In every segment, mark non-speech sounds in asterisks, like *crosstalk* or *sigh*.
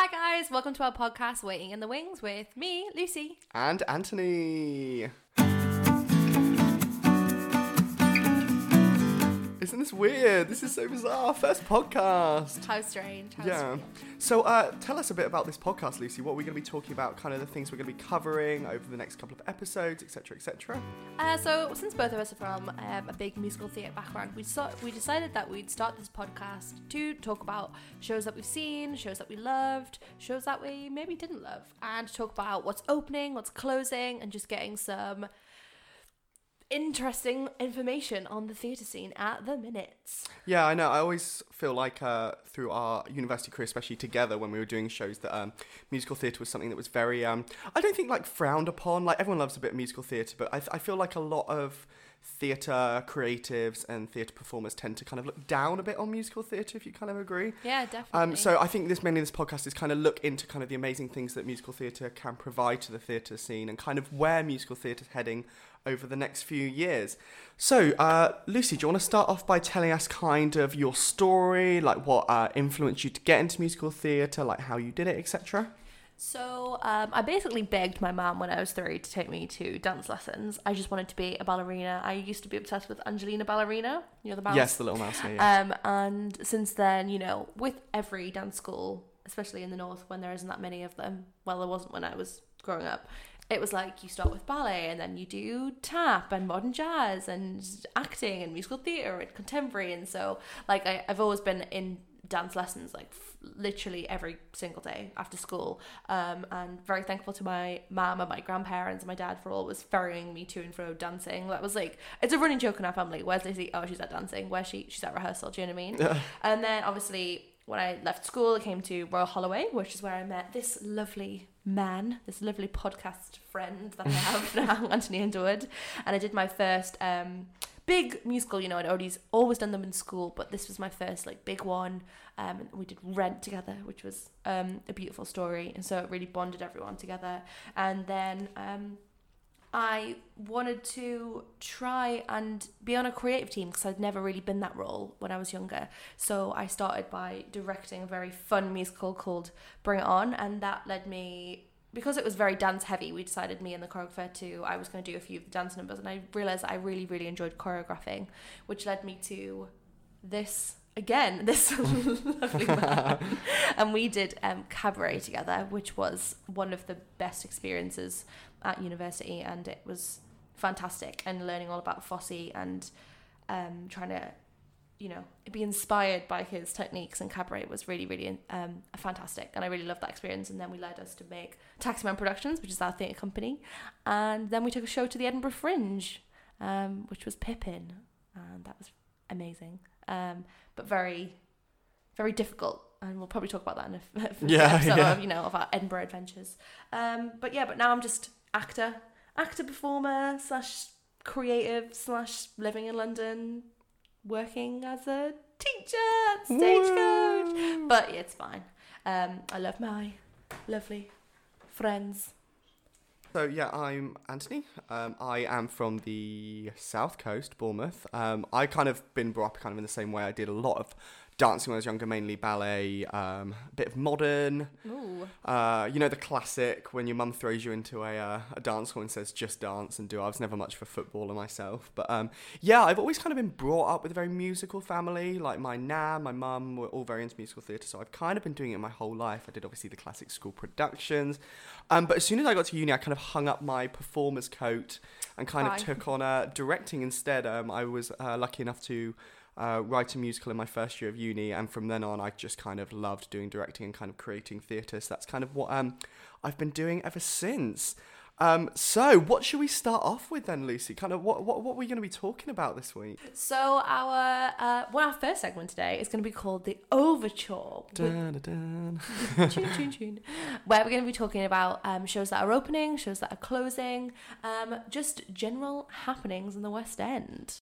Hi, guys. Welcome to our podcast, Waiting in the Wings, with me, Lucy. And Anthony. Isn't this weird? This is so bizarre. First podcast. How strange. How Yeah. strange. So, uh, tell us a bit about this podcast, Lucy. What we're we going to be talking about? Kind of the things we're going to be covering over the next couple of episodes, etc., etc. Uh, so, since both of us are from um, a big musical theatre background, we saw, we decided that we'd start this podcast to talk about shows that we've seen, shows that we loved, shows that we maybe didn't love, and talk about what's opening, what's closing, and just getting some interesting information on the theatre scene at the minute. Yeah, I know. I always feel like uh, through our university career, especially together when we were doing shows, that um, musical theatre was something that was very, um, I don't think like frowned upon. Like everyone loves a bit of musical theatre, but I, I feel like a lot of theatre creatives and theatre performers tend to kind of look down a bit on musical theatre, if you kind of agree. Yeah, definitely. Um, so I think this mainly this podcast is kind of look into kind of the amazing things that musical theatre can provide to the theatre scene and kind of where musical theatre is heading over the next few years. So, uh, Lucy, do you want to start off by telling us kind of your story, like what uh, influenced you to get into musical theatre, like how you did it, etc. So um, I basically begged my mum when I was three to take me to dance lessons. I just wanted to be a ballerina. I used to be obsessed with Angelina Ballerina, you know the mouse. Yes, the little mouse. Yeah. Um, and since then, you know, with every dance school, especially in the north, when there isn't that many of them, well, there wasn't when I was growing up. It was like you start with ballet and then you do tap and modern jazz and acting and musical theatre and contemporary. And so, like, I, I've always been in dance lessons like f- literally every single day after school. Um and very thankful to my mom and my grandparents and my dad for always ferrying me to and fro dancing. That was like it's a running joke in our family. Where's Lizzie? Oh she's at dancing. Where's she? She's at rehearsal. Do you know what I mean? And then obviously when I left school I came to Royal Holloway which is where I met this lovely man this lovely podcast friend that I have *laughs* now Anthony Underwood and I did my first um big musical, you know, I'd always always done them in school, but this was my first like big one. Um, we did Rent together, which was um, a beautiful story, and so it really bonded everyone together. And then um, I wanted to try and be on a creative team because I'd never really been that role when I was younger. So I started by directing a very fun musical called Bring It On, and that led me because it was very dance heavy, we decided me and the choreographer to I was going to do a few of the dance numbers, and I realized I really really enjoyed choreographing, which led me to this again *laughs* this lovely man, *laughs* and we did um, cabaret together, which was one of the best experiences at university, and it was fantastic, and learning all about Fosse and um, trying to you know, be inspired by his techniques and cabaret was really, really um, fantastic. And I really loved that experience. And then we led us to make Taximan Productions, which is our theatre company. And then we took a show to the Edinburgh Fringe, um, which was Pippin. And that was amazing. Um, but very, very difficult. And we'll probably talk about that in a, *laughs* Yeah, episode yeah. of, you know, of our Edinburgh adventures. Um, but yeah, but now I'm just actor, actor, performer, slash creative, slash living in London, working as a teacher, stagecoach. But yeah, it's fine. Um, I love my lovely friends. So yeah, I'm Anthony. Um, I am from the south coast, Bournemouth. Um, I kind of been brought up kind of in the same way. I did a lot of dancing when I was younger, mainly ballet, um, a bit of modern. Ooh. Uh, you know the classic when your mum throws you into a, uh, a dance hall and says just dance and do. I was never much of a footballer myself, but um, yeah, I've always kind of been brought up with a very musical family. Like my nan, my mum were all very into musical theatre, so I've kind of been doing it my whole life. I did obviously the classic school productions, um, but as soon as I got to uni, I kind of hung up my performer's coat and kind Right. of took on uh, directing instead. Um, I was uh, lucky enough to uh, write a musical in my first year of uni, and from then on, I just kind of loved doing directing and kind of creating theatre. So that's kind of what um, I've been doing ever since. Um, so, what should we start off with then, Lucy? Kind of what what, what are we going to be talking about this week? So our uh, well, our first segment today is going to be called the Overture. with- Dun, dun, *laughs* tune, tune, tune. Where we're going to be talking about um, shows that are opening, shows that are closing, um, just general happenings in the West End.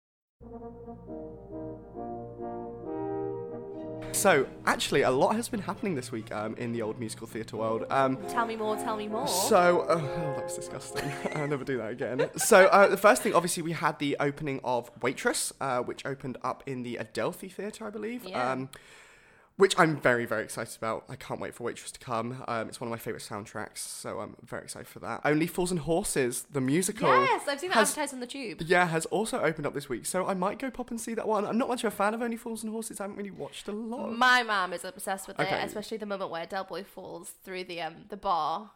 So, actually, a lot has been happening this week um, in the old musical theatre world. Um, Tell me more, tell me more. So, oh, that was disgusting. *laughs* I'll never do that again. So, uh, the first thing, obviously, we had the opening of Waitress, uh, which opened up in the Adelphi Theatre, I believe. Yeah. Um, which I'm very, very excited about. I can't wait for Waitress to come. Um, it's one of my favourite soundtracks, so I'm very excited for that. Only Fools and Horses, the musical. Yes, I've seen that has- advertised on the tube. Yeah, has also opened up this week, so I might go pop and see that one. I'm not much of a fan of Only Fools and Horses. I haven't really watched a lot. My mum is obsessed with Okay. it, especially the moment where Del Boy falls through the um the bar.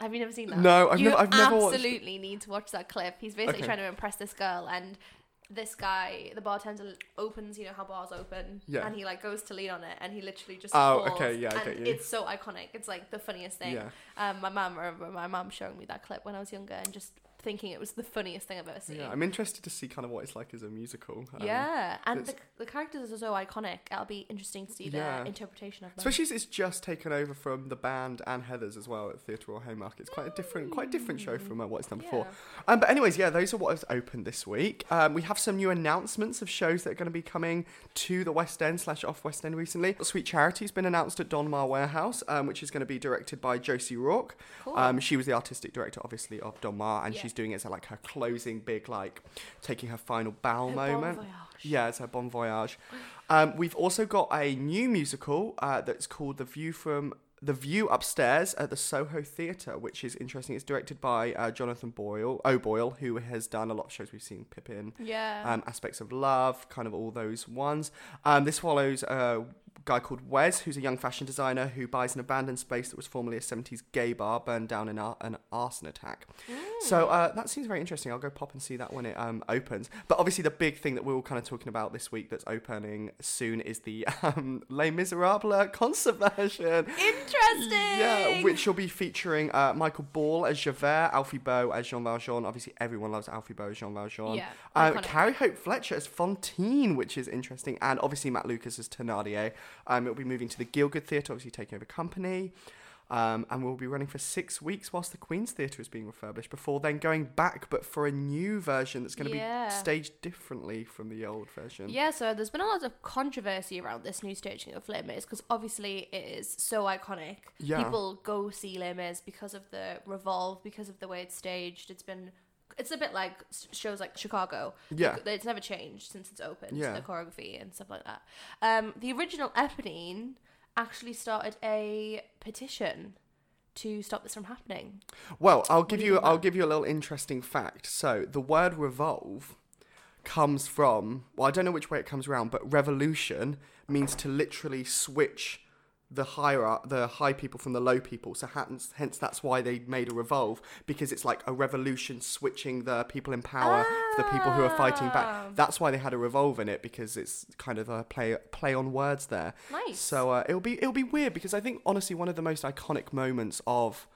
Have you never seen that? No, I've you never- I've never watched absolutely need to watch that clip. He's basically Okay. trying to impress this girl, and this guy, the bartender, opens. You know how bars open, Yeah. and he like goes to lean on it, and he literally just Oh, falls. okay, yeah, I get you. It's so iconic. It's like the funniest thing. Yeah. Um, my mom, my mum showing me that clip when I was younger, and just thinking it was the funniest thing I've ever seen. Yeah, I'm interested to see kind of what it's like as a musical. Um, yeah, and the, the characters are so iconic. It'll be interesting to see Yeah. their interpretation of them. Especially as it's just taken over from the band and Heather's as well at Theatre Royal Haymarket. It's quite a different, quite a different show from uh, what it's done before. Yeah. Um, but anyways, yeah, those are what has opened this week. Um, we have some new announcements of shows that are going to be coming to the West End slash off West End recently. Sweet Charity's been announced at Donmar Warehouse, um, which is going to be directed by Josie Rourke. Cool. Um, she was the artistic director, obviously, of Donmar, and Yeah. she's doing it as like her closing big, like taking her final bow Her bon moment. voyage. Yeah, it's a bon voyage. Um, we've also got a new musical uh, that's called The View from The View Upstairs at the Soho Theatre, which is interesting. It's directed by uh, Jonathan Boyle, O'Boyle, who has done a lot of shows we've seen Pippin, Yeah. um, Aspects of Love, kind of all those ones. Um, this follows a guy called Wes, who's a young fashion designer who buys an abandoned space that was formerly a 70s gay bar burned down in a, an arson attack. So uh, that seems very interesting. I'll go pop and see that when it um, opens. But obviously, the big thing that we're all kind of talking about this week that's opening soon is the *laughs* um, Les Miserables concert version. Interesting. Yeah, which will be featuring uh, Michael Ball as Javert, Alfie Boe as Jean Valjean. Obviously, everyone loves Alfie Boe as Jean Valjean. Yeah, iconic. Carrie Hope Fletcher as Fantine, which is interesting, and obviously Matt Lucas as Thénardier. Um, it'll be moving to the Gielgud Theatre, obviously taking over company. Um, and we'll be running for six weeks whilst the Queen's Theatre is being refurbished before then going back, but for a new version that's going to Yeah. be staged differently from the old version. Yeah, so there's been a lot of controversy around this new staging of Les Mis because obviously it is so iconic. Yeah. People go see Les Mis because of the revolve, because of the way it's staged. It's been, it's a bit like shows like Chicago. Yeah. It's never changed since it's opened, Yeah. the choreography and stuff like that. Um, the original Eponine actually started a petition to stop this from happening. Well, I'll give you you I'll give you a little interesting fact. So the word revolve comes from well, I don't know which way it comes around, but revolution means to literally switch the higher the high people from the low people. So hence, hence that's why they made a revolve because it's like a revolution switching the people in power for the people who are fighting Ah. back. That's why they had a revolve in it because it's kind of a play play on words there. Nice. So uh, it'll be it'll be weird because I think honestly one of the most iconic moments of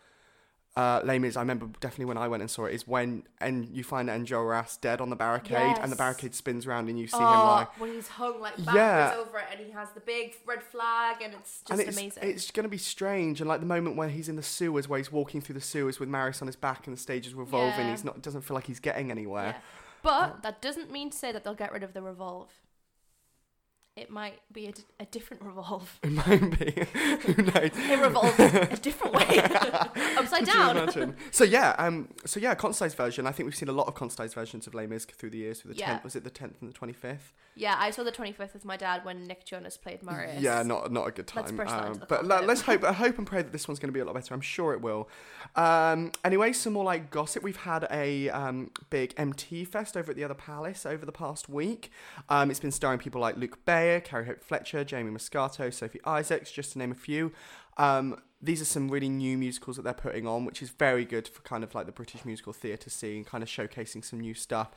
uh, Les Mis, I remember definitely when I went and saw it, is when and you find Enjolras dead on the barricade and the barricade spins around and you see him Oh, like. when he's hung like backwards Yeah. over it and he has the big red flag and it's just And it's, amazing. it's going to be strange, and like the moment where he's in the sewers, where he's walking through the sewers with Marius on his back, and the stage is revolving. Yeah. He's not doesn't feel like he's getting anywhere. Yeah. But that doesn't mean to say that they'll get rid of the revolve. It might be a, d- a different revolve. It might be. *laughs* Who knows? *laughs* It revolves a different way, *laughs* upside down. So yeah, um, so yeah, concise version. I think we've seen a lot of concise versions of Les Mis through the years. Through the Yeah. tenth, was it the tenth and the twenty fifth? Yeah, I saw the 25th with my dad when Nick Jonas played Marius. Yeah, not not a good time. Let's brush that Um, but let's hope. I hope and pray that this one's going to be a lot better. I'm sure it will. Um, anyway, some more like gossip. We've had a um, big MT fest over at the other Palace over the past week. Um, it's been starring people like Luke Carrie Hope Fletcher, Jamie Muscato, Sophie Isaacs, just to name a few. Um, these are some really new musicals that they're putting on, which is very good for kind of like the British musical theatre scene, kind of showcasing some new stuff.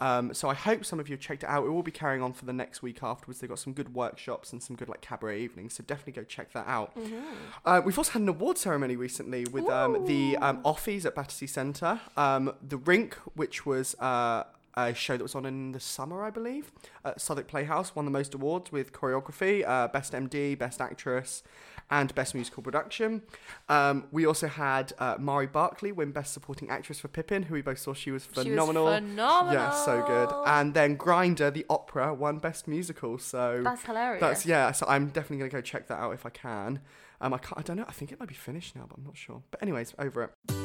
Um, so I hope some of you have checked it out. It will be carrying on for the next week afterwards. They've got some good workshops and some good like cabaret evenings, so definitely go check that out. Uh, we've also had an award ceremony recently with um, the um, Offies at Battersea Centre, um, the Rink, which was. Uh, a show that was on in the summer, I believe, at Southwark Playhouse, won the most awards with choreography, uh, best MD, best actress, and best musical production. Um, we also had uh, Mari Barkley win best supporting actress for Pippin, who we both saw she was phenomenal. She was phenomenal. phenomenal. Yeah, so good. And then Grindr, the opera, won best musical. So That's hilarious. that's yeah. So I'm definitely gonna go check that out if I can. Um, I can't. I don't know. I think it might be finished now, but I'm not sure. But anyways, over it.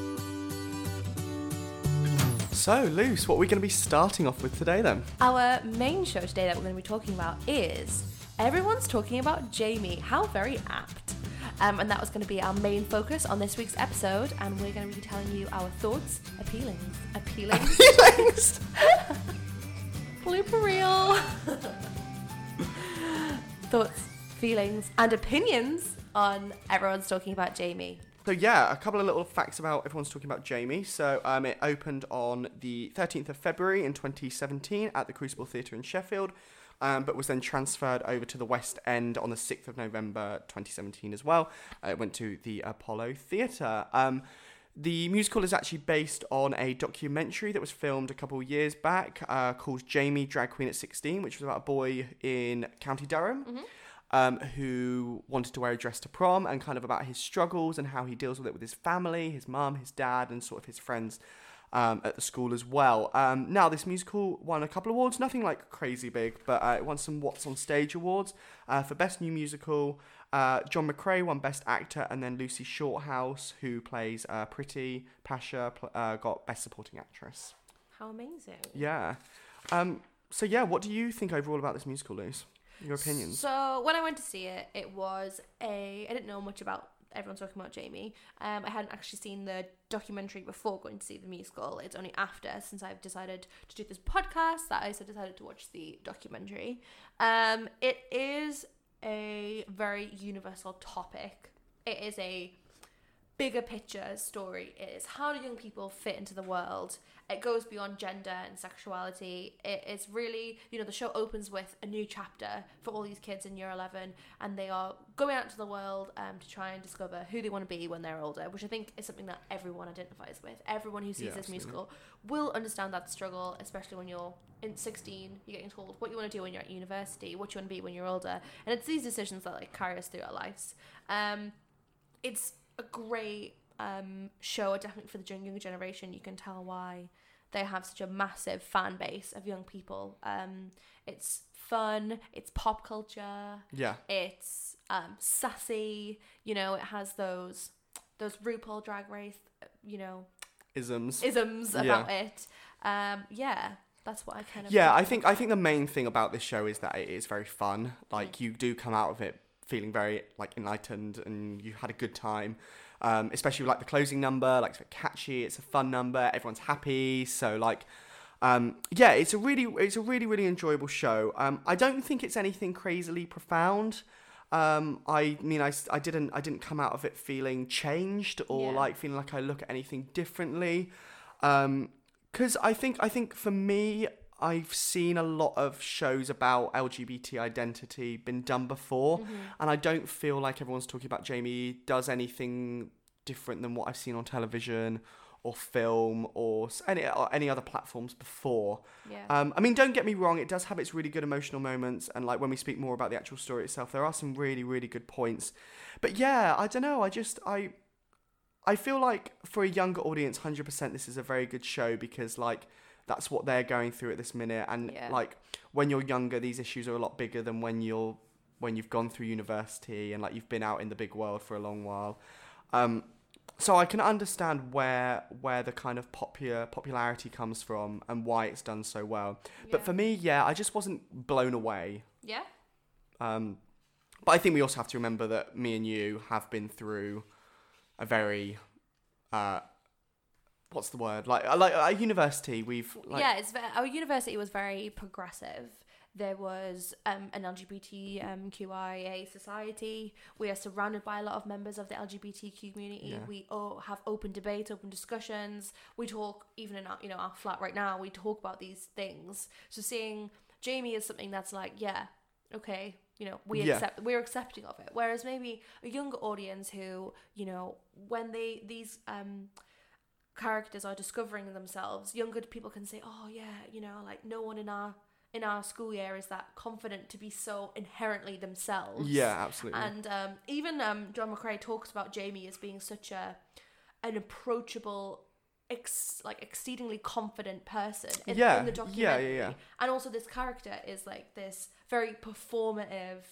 So, Luce, what are we going to be starting off with today then? Our main show today that we're going to be talking about is Everyone's talking about Jamie. How very apt. Um, and that was going to be our main focus on this week's episode. And we're going to be telling you our thoughts, appealings, appealings, Feelings. *laughs* blooper reel, thoughts, feelings, and opinions on Everyone's talking about Jamie. So yeah, a couple of little facts about everyone's talking about Jamie. So um, it opened on the 13th of February in 2017 at the Crucible Theatre in Sheffield, um, but was then transferred over to the West End on the 6th of November 2017 as well. Uh, it went to the Apollo Theatre. Um, the musical is actually based on a documentary that was filmed a couple of years back uh, called Jamie Drag Queen at 16, which was about a boy in County Durham um, who wanted to wear a dress to prom and kind of about his struggles and how he deals with it with his family, his mum, his dad, and sort of his friends um, at the school as well. Um, now, this musical won a couple of awards, nothing like crazy big, but uh, it won some What's on Stage awards uh, for Best New Musical. Uh, John McCrae won Best Actor, and then Lucy Shorthouse, who plays uh, Pretty Pasha, uh, got Best Supporting Actress. How amazing. Yeah. Um, so, yeah, what do you think overall about this musical, Luce? Your opinions? So when I went to see it, it was a. I didn't know much about. Everyone's talking about Jamie. Um, I hadn't actually seen the documentary before going to see the musical. It's only after, since I've decided to do this podcast, that I decided to watch the documentary. Um, it is a very universal topic. It is a bigger picture story. is how do young people fit into the world? It goes beyond gender and sexuality. It is really, you know, the show opens with a new chapter for all these kids in year 11, and they are going out into the world um, to try and discover who they want to be when they're older, which I think is something that everyone identifies with. Everyone who sees Yeah, this musical will understand that struggle, especially when you're in 16, you're getting told what you want to do when you're at university, what you want to be when you're older. And it's these decisions that like carry us through our lives. Um, it's a great um, show, definitely for the young- younger generation. You can tell why they have such a massive fan base of young people. Um, it's fun, it's pop culture, yeah. it's um, sassy. You know, it has those those RuPaul Drag Race, you know, Isms. isms Yeah. about it. Um, yeah, that's what I kind of. Yeah, I think I think the main thing about this show is that it is very fun. Like you do come out of it feeling very like enlightened and you had a good time. Um, especially with, like the closing number, like it's very catchy. It's a fun number. Everyone's happy. So like, um, yeah, it's a really it's a really really enjoyable show. Um, I don't think it's anything crazily profound. Um, I mean, I, I didn't I didn't come out of it feeling changed or Yeah. like feeling like I look at anything differently. Um, because I think I think for me, I've seen a lot of shows about LGBT identity been done before, Mm-hmm. and I don't feel like everyone's talking about Jamie does anything different than what I've seen on television or film or any or any other platforms before. Yeah. Um, I mean, don't get me wrong; it does have its really good emotional moments, and like when we speak more about the actual story itself, there are some really, really good points. But yeah, I don't know. I just I, I feel like for a younger audience, hundred percent, this is a very good show because like that's what they're going through at this minute, and Yeah. like when you're younger, these issues are a lot bigger than when you're when you've gone through university and like you've been out in the big world for a long while. Um, so I can understand where where the kind of popular popularity comes from and why it's done so well. But for me, yeah, I just wasn't blown away. yeah. Um, but I think we also have to remember that me and you have been through a very, uh, what's the word? Like, uh, like at university, we've like, yeah, it's our university was very progressive. There was um, an LGBTQIA society. We are surrounded by a lot of members of the LGBTQ community. Yeah. We all have open debate, open discussions. We talk even in our you know our flat right now. We talk about these things. So seeing Jamie is something that's like yeah, okay, you know we Yeah. accept we're accepting of it. Whereas maybe a younger audience who you know when they these um characters are discovering themselves, younger people can say, "Oh yeah, you know, like no one in our in our school year is that confident to be so inherently themselves." yeah, absolutely. And um, even um, John McCrae talks about Jamie as being such a an approachable, ex- like exceedingly confident person in, Yeah, in the yeah, yeah, documentary. yeah. And also, this character is like this very performative.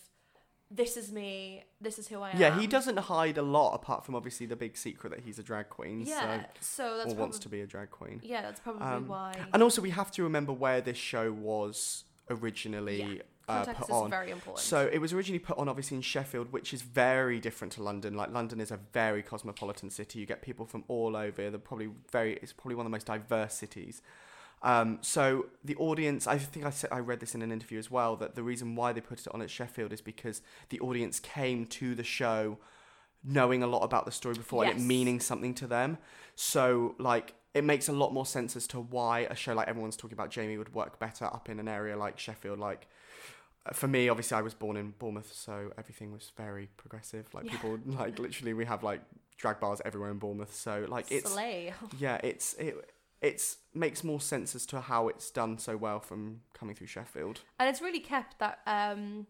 This is me. This is who I am. yeah, he doesn't hide a lot apart from obviously the big secret that he's a drag queen. Yeah, so so that's or wants to be a drag queen. yeah, that's probably Um, why. And also, we have to remember where this show was originally Yeah. uh, put is on. very important. So it was originally put on obviously in Sheffield, which is very different to London. Like London is a very cosmopolitan city. You get people from all over. They're probably very. It's probably one of the most diverse cities. Um, so the audience, I think I said I read this in an interview as well that the reason why they put it on at Sheffield is because the audience came to the show knowing a lot about the story before and it meaning something to them. So like it makes a lot more sense as to why a show like everyone's talking about Jamie would work better up in an area like Sheffield. Like uh, for me, obviously, I was born in Bournemouth, so everything was very progressive. Like Yeah. people, like literally, we have like drag bars everywhere in Bournemouth. So like it's Slay. *laughs* yeah, it's it it's makes more sense as to how it's done so well from coming through Sheffield. And it's really kept that um,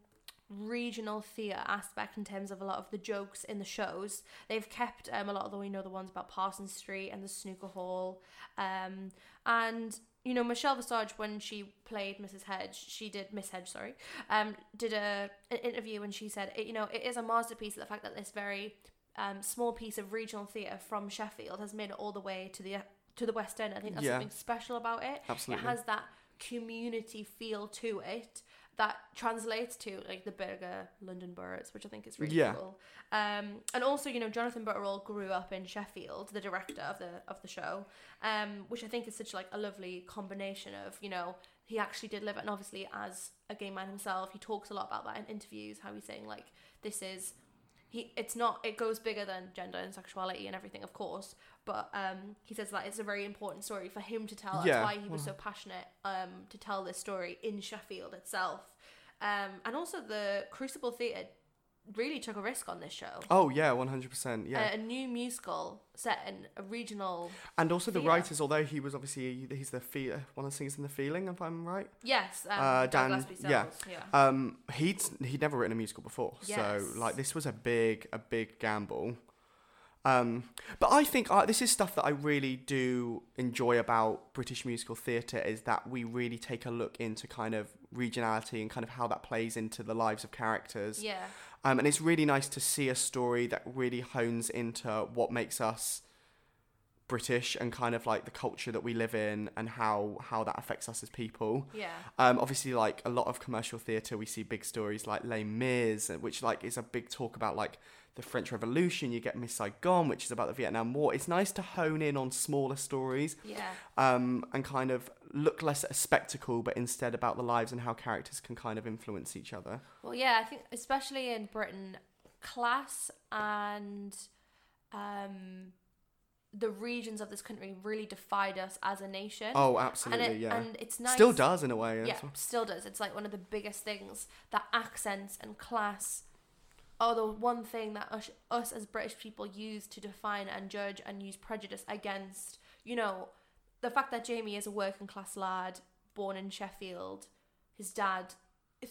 regional theatre aspect in terms of a lot of the jokes in the shows. They've kept um, a lot of the, you know, the ones about Parsons Street and the snooker hall. Um, and, you know, Michelle Visage, when she played Mrs. Hedge, she did, Miss Hedge, sorry, um, did a, an interview and she said, it, you know, it is a masterpiece the fact that this very um, small piece of regional theatre from Sheffield has made it all the way to the to the West End. I think that's Yeah. something special about it. Absolutely. It has that community feel to it that translates to like the bigger London boroughs, which I think is really Yeah. cool. Um, and also, you know, Jonathan Butterell grew up in Sheffield, the director of the of the show, um, which I think is such like a lovely combination of you know he actually did live it, and obviously as a gay man himself, he talks a lot about that in interviews. How he's saying like this is he it's not it goes bigger than gender and sexuality and everything of course but um he says that it's a very important story for him to tell. That's Yeah. why he was so passionate um to tell this story in sheffield itself. Um and also the crucible theatre really took a risk on this show Oh yeah, one hundred percent. Yeah, a, a new musical set in a regional and also the writers, although he was obviously he's the fe- one of the singers in the feeling, if I'm right. yes um, Uh, Dan- yeah. Yeah Um, he'd he'd never written a musical before, Yes. so like this was a big a big gamble. Um, but I think uh, this is stuff that I really do enjoy about British musical theatre is that we really take a look into kind of regionality and kind of how that plays into the lives of characters. yeah Um, and it's really nice to see a story that really hones into what makes us British and kind of like the culture that we live in and how how that affects us as people. yeah Um, obviously, like a lot of commercial theatre, we see big stories like Les Mis, which like is a big talk about like the French Revolution. You get Miss Saigon, which is about the Vietnam War. It's nice to hone in on smaller stories yeah um, and kind of look less at a spectacle, but instead about the lives and how characters can kind of influence each other. Well, yeah, I think especially in Britain, class and um, the regions of this country really defied us as a nation. Oh, and absolutely, it, yeah. and it's nice. Still does in a way. Yeah, well. still does. It's like one of the biggest things that accents and class are the one thing that us, us as British people use to define and judge and use prejudice against. You know, the fact that Jamie is a working class lad born in Sheffield, his dad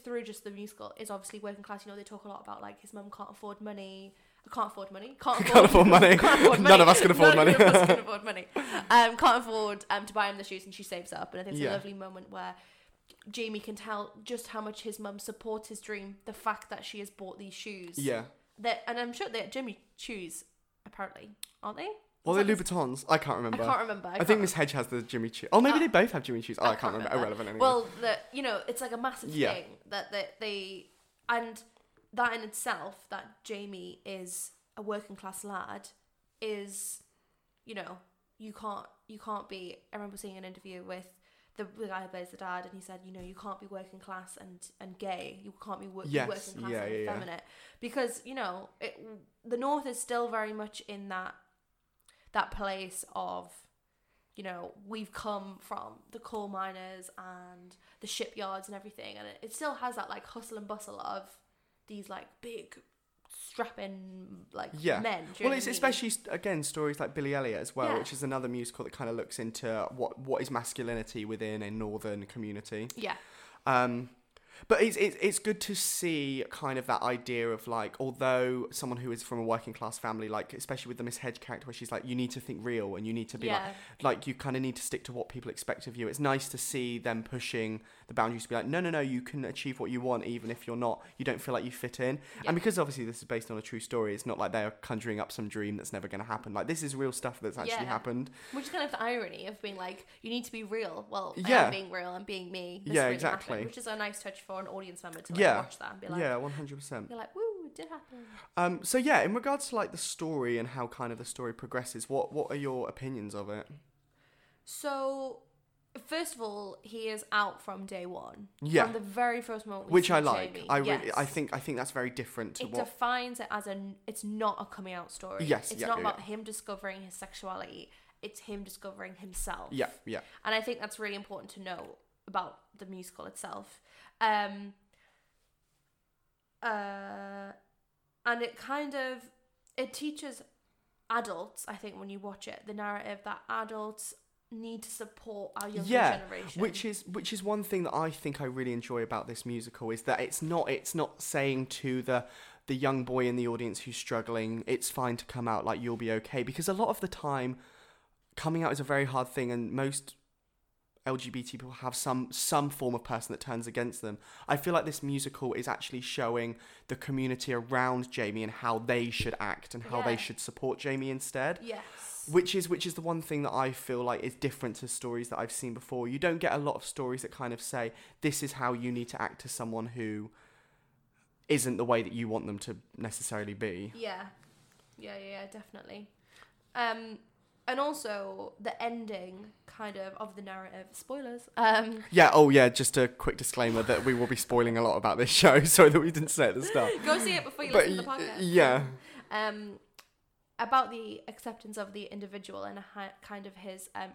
through just the musical is obviously working class. You know, they talk a lot about like his mum can't afford money. Can't afford money. Can't afford, *laughs* Can't afford money. *laughs* can't afford None of us can afford None money. of us can *laughs* afford money. Um, can't afford um, to buy him the shoes, and she saves up. And I think it's Yeah. a lovely moment where Jamie can tell just how much his mum supports his dream. The fact that she has bought these shoes. Yeah. That, and I'm sure that Jamie shoes, apparently, aren't they? They're that his- Louboutins. I can't remember. I can't remember. I, I, can't think Miss Hedge has the Jimmy Choo. Oh, maybe Uh, they both have Jimmy Choos. Oh, I, can't, remember. remember. Irrelevant anyway. Well, the you know, it's like a massive Yeah. thing that that they and that in itself, that Jamie is a working class lad, is, you know, you can't you can't be. I remember seeing an interview with the, the guy who plays the dad, and he said, you know, you can't be working class and and gay. You can't be, wor- Yes, working class yeah, and yeah, yeah. because you know it, the North is still very much in that that place of you know, we've come from the coal miners and the shipyards and everything, and it, it still has that like hustle and bustle of these like big strapping like Yeah. men. Well, it's especially again stories like Billy Elliot as well, Yeah. which is another musical that kind of looks into what what is masculinity within a northern community. yeah, Um, but it's, it's it's good to see kind of that idea of like, although someone who is from a working class family, like especially with the Miss Hedge character, where she's like, you need to think real and you need to be like, like you kind of need to stick to what people expect of you. It's nice to see them pushing the boundaries to be like, no, no, no, you can achieve what you want even if you're not, you don't feel like you fit in. Yeah. And because obviously this is based on a true story, it's not like they're conjuring up some dream that's never going to happen. Like this is real stuff that's actually Yeah. happened. which is kind of the irony of being like, you need to be real. Well, Yeah. being real and being me. This Yeah, exactly. happened, which is a nice touch for an audience member to like, Yeah. watch that and be like, yeah, one hundred percent. you're like, woo, it did happen. Um, so yeah, in regards to like the story and how kind of the story progresses, what what are your opinions of it? So, first of all, he is out from day one. Yeah. From the very first moment. Which I like. Jamie. I really, I think I think that's very different to it what. defines it as a. It's not a coming out story. Yes, It's yeah, not yeah, about him discovering his sexuality. It's him discovering himself. yeah, yeah, And I think that's really important to know about the musical itself. Um, uh, and it kind of it teaches adults, I think, when you watch it, the narrative that adults need to support our younger Yeah, generation. which is which is one thing that I think I really enjoy about this musical is that it's not it's not saying to the the young boy in the audience who's struggling it's fine to come out like you'll be okay because a lot of the time coming out is a very hard thing and most LGBT people have some some form of person that turns against them. I feel like this musical is actually showing the community around Jamie and how they should act and how Yeah. they should support Jamie instead yes. Which is which is the one thing that I feel like is different to stories that I've seen before. You don't get a lot of stories that kind of say this is how you need to act to someone who isn't the way that you want them to necessarily be. Yeah. Yeah, yeah, yeah, definitely. Um and also the ending kind of of the narrative spoilers. Um Yeah, oh yeah, just a quick disclaimer that we will be spoiling a lot about this *laughs* show so that we didn't say at the start. go see it before you But listen to the podcast. yeah. um, about the acceptance of the individual and kind of his um,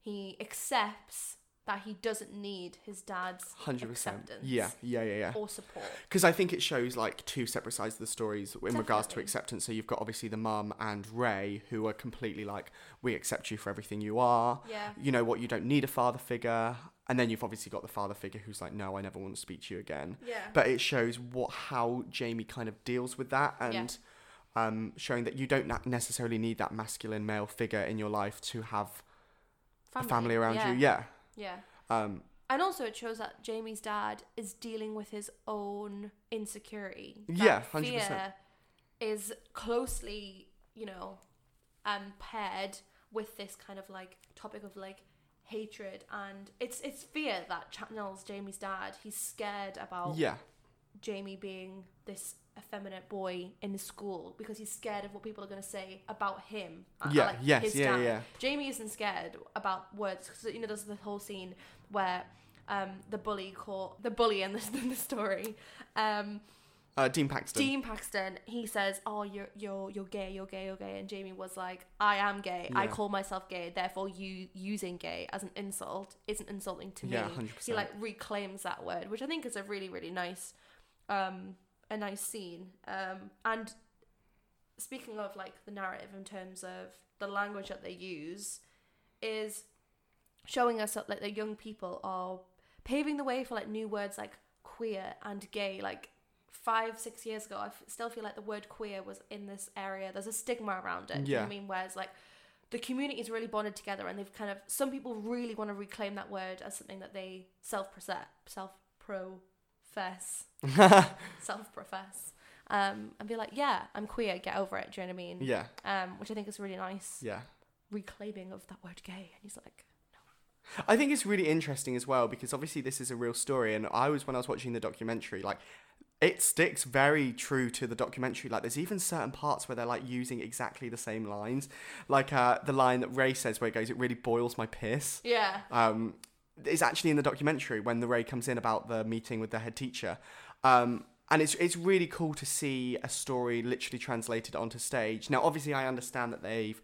he accepts that he doesn't need his dad's 100%. acceptance Yeah, yeah, yeah, yeah. or support. Because I think it shows like two separate sides of the stories in regards to acceptance. So you've got obviously the mum and Ray who are completely like, we accept you for everything you are. Yeah, you know what, you don't need a father figure. And then you've obviously got the father figure who's like, no, I never want to speak to you again. yeah, But it shows what how Jamie kind of deals with that and um, showing that you don't necessarily need that masculine male figure in your life to have a family around yeah. you. Yeah. Yeah, Um, and also it shows that Jamie's dad is dealing with his own insecurity. Yeah, 100%. Fear is closely, you know, um, paired with this kind of like topic of like hatred and it's it's fear that channels Jamie's dad. He's scared about yeah. Jamie being this effeminate boy in school because he's scared of what people are going to say about him. uh, Yeah, like yes, his yeah, dad. yeah. Jamie isn't scared about words because you know there's the whole scene where um, the bully caught the bully in the, *laughs* in the story. Um, Uh, Dean Paxton. Dean Paxton, he says, "Oh, you're you're you're gay, you're gay, you're gay," and Jamie was like, "I am gay. I call myself gay. Therefore, you using gay as an insult isn't insulting to Yeah, me." 100%. He like reclaims that word, which I think is a really really nice, um, a nice scene. Um, and speaking of like the narrative in terms of the language that they use, is showing us that like the young people are paving the way for like new words like queer and gay like five six years ago i f- still feel like the word queer was in this area there's a stigma around it Yeah. you know i mean whereas like the community is really bonded together and they've kind of some people really want to reclaim that word as something that they self self profess *laughs* self profess um and be like yeah i'm queer get over it do you know what i mean yeah. um which i think is really nice Yeah. reclaiming of that word gay and he's like no. I think it's really interesting as well because obviously this is a real story, and I was when I was watching the documentary, like it sticks very true to the documentary. Like there's even certain parts where they're like using exactly the same lines, like uh, the line that Ray says where it goes, "It really boils my piss." yeah Um, is actually in the documentary when the Ray comes in about the meeting with the head teacher. Um, and it's it's really cool to see a story literally translated onto stage. Now, obviously, I understand that they've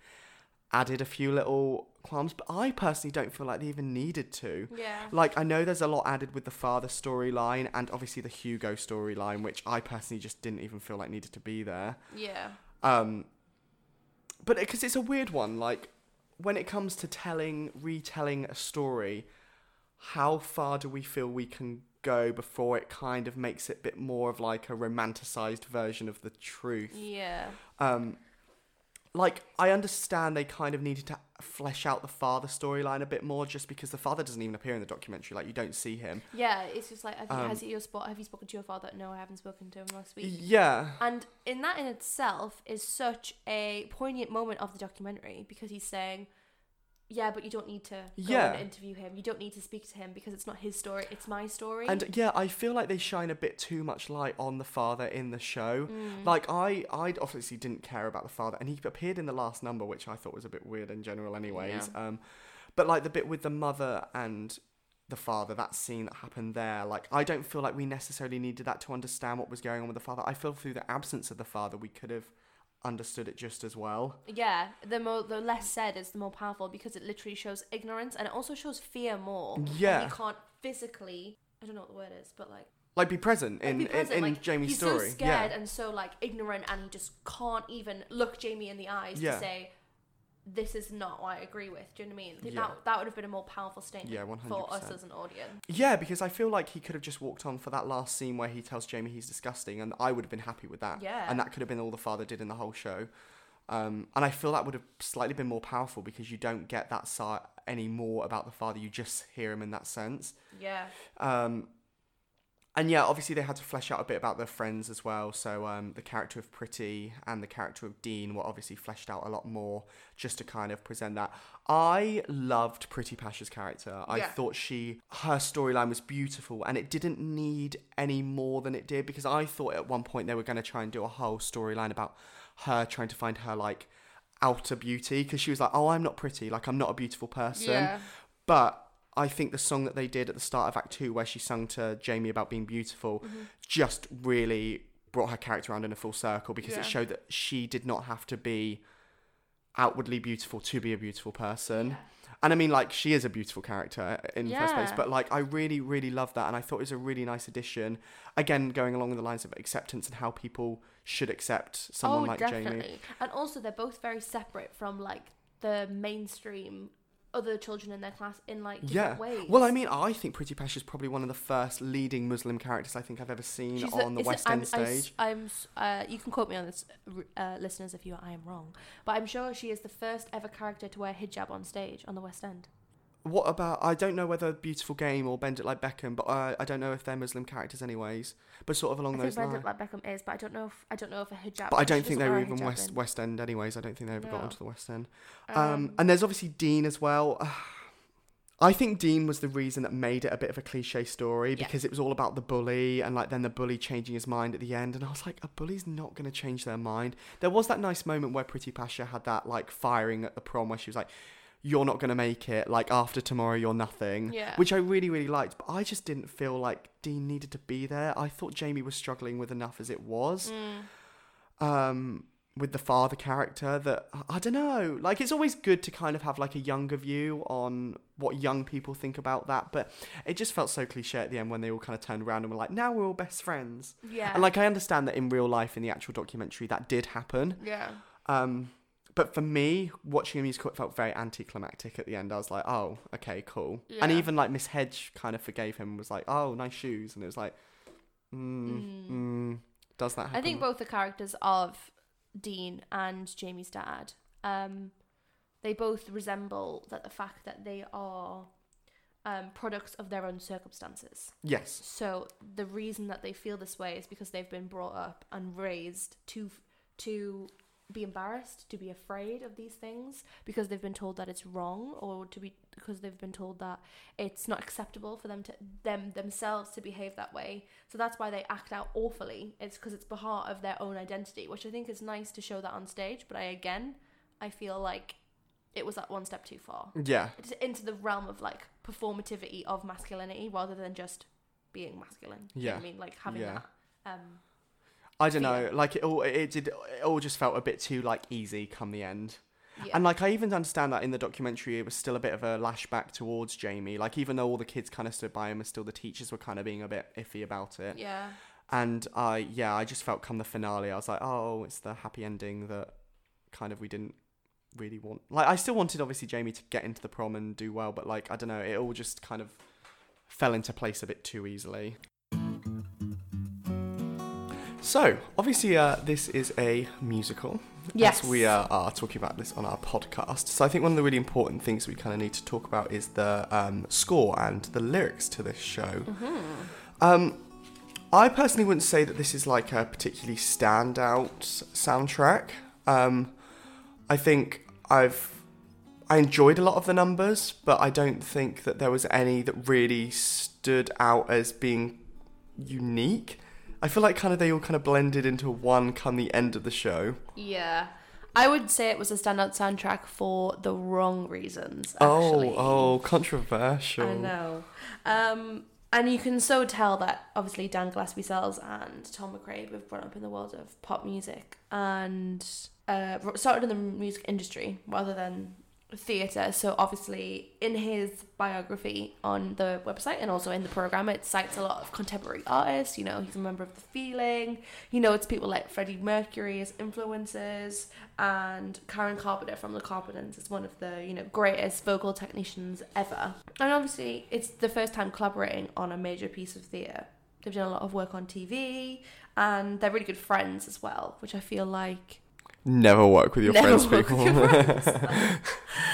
added a few little qualms, but I personally don't feel like they even needed to. yeah Like, I know there's a lot added with the father storyline and obviously the Hugo storyline, which I personally just didn't even feel like needed to be there. yeah Um, but because it's a weird one, like when it comes to telling, retelling a story, how far do we feel we can go before it kind of makes it a bit more of like a romanticized version of the truth? yeah Um, like I understand they kind of needed to flesh out the father storyline a bit more, just because the father doesn't even appear in the documentary. Like you don't see him. Yeah, it's just like, have you, Um, has he your spot? Have you spoken to your father? No, I haven't spoken to him last week. Yeah. And in that in itself is such a poignant moment of the documentary because he's saying, yeah, but you don't need to go Yeah. and interview him. You don't need to speak to him because it's not his story. It's my story. And yeah, I feel like they shine a bit too much light on the father in the show. Mm. Like I, I obviously didn't care about the father, and he appeared in the last number, which I thought was a bit weird in general, anyways. Um, but like the bit with the mother and the father, that scene that happened there, like I don't feel like we necessarily needed that to understand what was going on with the father. I feel through the absence of the father, we could have understood it just as well. yeah, the more the less said is the more powerful because it literally shows ignorance and it also shows fear more. Yeah. you can't physically. I don't know what the word is, but like Like be present like, in be present. in, in like, Jamie's he's story. so scared yeah. and so like ignorant, and he just can't even look Jamie in the eyes Yeah. to say, "This is not what I agree with." Do you know what I mean? I Yeah. That that would have been a more powerful statement Yeah, for us as an audience. Yeah, because I feel like he could have just walked on for that last scene where he tells Jamie he's disgusting, and I would have been happy with that. Yeah. And that could have been all the father did in the whole show. Um, and I feel that would have slightly been more powerful because you don't get that side anymore about the father. You just hear him in that sense. Yeah. Um, and yeah, obviously they had to flesh out a bit about their friends as well. So um, the character of Pretty and the character of Dean were obviously fleshed out a lot more just to kind of present that. I loved Pretty Pasha's character. I thought she, her storyline was beautiful and it didn't need any more than it did because I thought at one point they were going to try and do a whole storyline about her trying to find her like outer beauty because she was like, oh, I'm not pretty. Like, I'm not a beautiful person. Yeah. But I think the song that they did at the start of Act Two, where she sung to Jamie about being beautiful, Mm-hmm. just really brought her character around in a full circle because Yeah. it showed that she did not have to be outwardly beautiful to be a beautiful person. And I mean, like, she is a beautiful character in the first place, but like, I really, really love that. And I thought it was a really nice addition. Again, going along the lines of acceptance and how people should accept someone oh, like definitely. Jamie. And also, they're both very separate from like the mainstream other children in their class in like Yeah. ways. Well, I mean, I think Pretty Pasha is probably one of the first leading Muslim characters I think I've ever seen She's on the is it- West I'm- End stage. I'm, uh, you can quote me on this, uh, listeners, if you I am wrong, but I'm sure she is the first ever character to wear hijab on stage on the West End. What about? I don't know whether Beautiful Game or Bend It Like Beckham, but uh, I don't know if they're Muslim characters, anyways. But sort of along I think those Brenda lines. like Beckham is, but I don't know if I don't know if a hijab. But I don't think they were even West in. West End, anyways. I don't think they ever got No. onto the West End. Um, Um, and there's obviously Dean as well. *sighs* I think Dean was the reason that made it a bit of a cliche story Yeah. because it was all about the bully and like then the bully changing his mind at the end and I was like a bully's not going to change their mind. There was that nice moment where Pretty Pasha had that like firing at the prom where she was like you're not going to make it like after tomorrow you're nothing Yeah. which I really really liked but I just didn't feel like Dean needed to be there. I thought Jamie was struggling with enough as it was Mm. um, with the father character that I don't know. Like it's always good to kind of have like a younger view on what young people think about that, but it just felt so cliche at the end when they all kind of turned around and were like, "Now we're all best friends." yeah, And like I understand that in real life, in the actual documentary, that did happen. yeah, Um, but for me, watching a musical, it felt very anticlimactic at the end. I was like, "Oh, okay, cool." And even like Miss Hedge kind of forgave him, and was like, "Oh, nice shoes," and it was like, mm, Mm. mm, "Does that happen?" I think both the characters of Dean and Jamie's dad, um, they both resemble that the fact that they are um, products of their own circumstances. yes. So the reason that they feel this way is because they've been brought up and raised to to be embarrassed, to be afraid of these things because they've been told that it's wrong or to be because they've been told that it's not acceptable for them to them themselves to behave that way. So that's why they act out awfully. It's because it's part of their own identity, which I think is nice to show that on stage, but I again I feel like it was that one step too far. Yeah. It's into the realm of like performativity of masculinity rather than just being masculine. You know Yeah. I mean? Like having Yeah. that. Um, I don't know. Like it all, it did. It all just felt a bit too like easy come the end. yeah. And like I even understand that in the documentary, it was still a bit of a lashback towards Jamie. Like even though all the kids kind of stood by him, and still the teachers were kind of being a bit iffy about it. yeah. And I, yeah, I just felt come the finale, I was like, oh, it's the happy ending that kind of we didn't really want. Like I still wanted obviously Jamie to get into the prom and do well, but like I don't know, it all just kind of fell into place a bit too easily. So, obviously, uh, this is a musical. Yes. We uh, are talking about this on our podcast. So, I think one of the really important things we kind of need to talk about is the um, score and the lyrics to this show. Um, I personally wouldn't say that this is like a particularly standout soundtrack. Um, I think I've I enjoyed a lot of the numbers, but I don't think that there was any that really stood out as being unique. I feel like kind of they all kind of blended into one come the end of the show. Yeah. I would say it was a standout soundtrack for the wrong reasons. Actually. Oh, oh, controversial. I know. Um, and you can so tell that obviously Dan Gillespie Sells and Tom MacRae have grown up in the world of pop music and uh, started in the music industry rather than theatre. So obviously, in his biography on the website and also in the program, it cites a lot of contemporary artists. You know, he's a member of the Feeling. You know, it's people like Freddie Mercury as influences, and Karen Carpenter from the Carpenters is one of the you know greatest vocal technicians ever. And obviously, it's the first time collaborating on a major piece of theatre. They've done a lot of work on TV, and they're really good friends as well, which I feel like Never work with your Never friends, people. your friends. *laughs*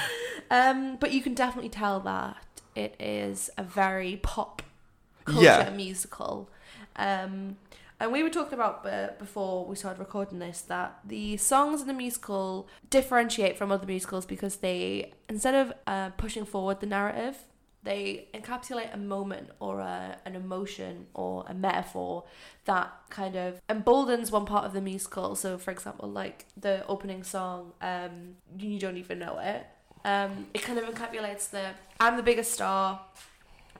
*laughs* um, but you can definitely tell that it is a very pop culture Yeah. musical. Um, and we were talking about uh, before we started recording this that the songs in the musical differentiate from other musicals because they, instead of uh, pushing forward the narrative, they encapsulate a moment or a, an emotion or a metaphor that kind of emboldens one part of the musical. So, for example, like the opening song, um, you don't even know it. Um, it kind of encapsulates the I'm the biggest star.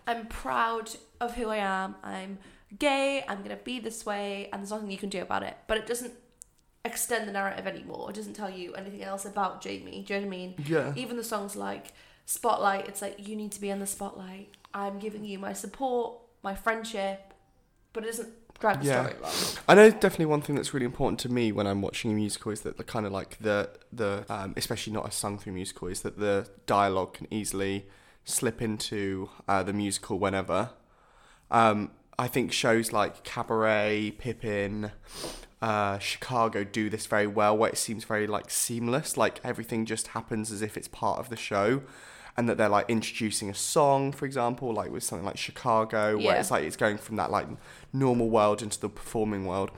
I'm proud of who I am. I'm gay. I'm gonna be this way, and there's nothing you can do about it. But it doesn't extend the narrative anymore. It doesn't tell you anything else about Jamie. Do you know what I mean? yeah. Even the songs like Spotlight, it's like you need to be in the spotlight. I'm giving you my support, my friendship, but it doesn't drag the Yeah. I know definitely one thing that's really important to me when I'm watching a musical is that the kind of like the the um, especially not a sung through musical is that the dialogue can easily slip into uh, the musical whenever. Um, I think shows like Cabaret, Pippin, uh, Chicago do this very well, where it seems very like seamless, like everything just happens as if it's part of the show. And that they're like introducing a song, for example, like with something like Chicago, where Yeah. it's like it's going from that like normal world into the performing world.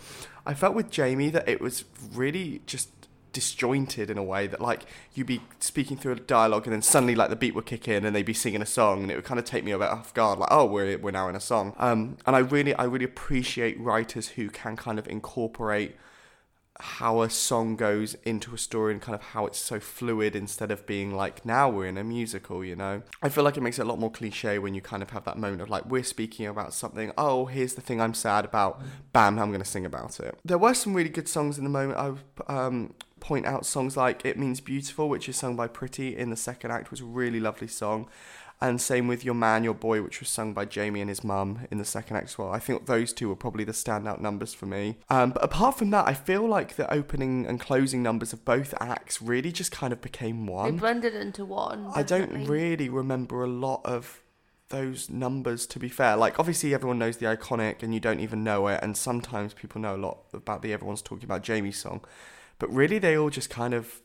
I felt with Jamie that it was really just disjointed in a way that like you'd be speaking through a dialogue and then suddenly like the beat would kick in and they'd be singing a song and it would kind of take me a bit off guard like oh we're, we're now in a song um and I really I really appreciate writers who can kind of incorporate how a song goes into a story and kind of how it's so fluid instead of being like now we're in a musical you know? I feel like it makes it a lot more cliche when you kind of have that moment of like we're speaking about something. Oh here's the thing i'm sad about. Bam i'm going to sing about it. There were some really good songs in the moment. I um, point out songs like it means beautiful which is sung by Pritti in the second act was a really lovely song and same with Your Man, Your Boy, which was sung by Jamie and his mum in the second act as well. I think those two were probably the standout numbers for me. Um, but apart from that, I feel like the opening and closing numbers of both acts really just kind of became one. They blended into one. I don't really remember a lot of those numbers to be fair like obviously everyone knows the iconic and you don't even know it and sometimes people know a lot about the everyone's talking about Jamie's song but really they all just kind of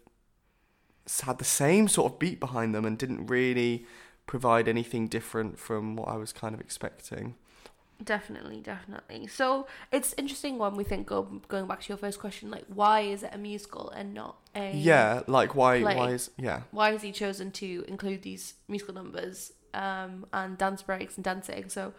had the same sort of beat behind them and didn't really provide anything different from what I was kind of expecting. Definitely, definitely. So it's interesting when we think go, going back to your first question, like why is it a musical and not a Yeah, like why play. why is yeah. Why has he chosen to include these musical numbers um, and dance breaks and dancing? So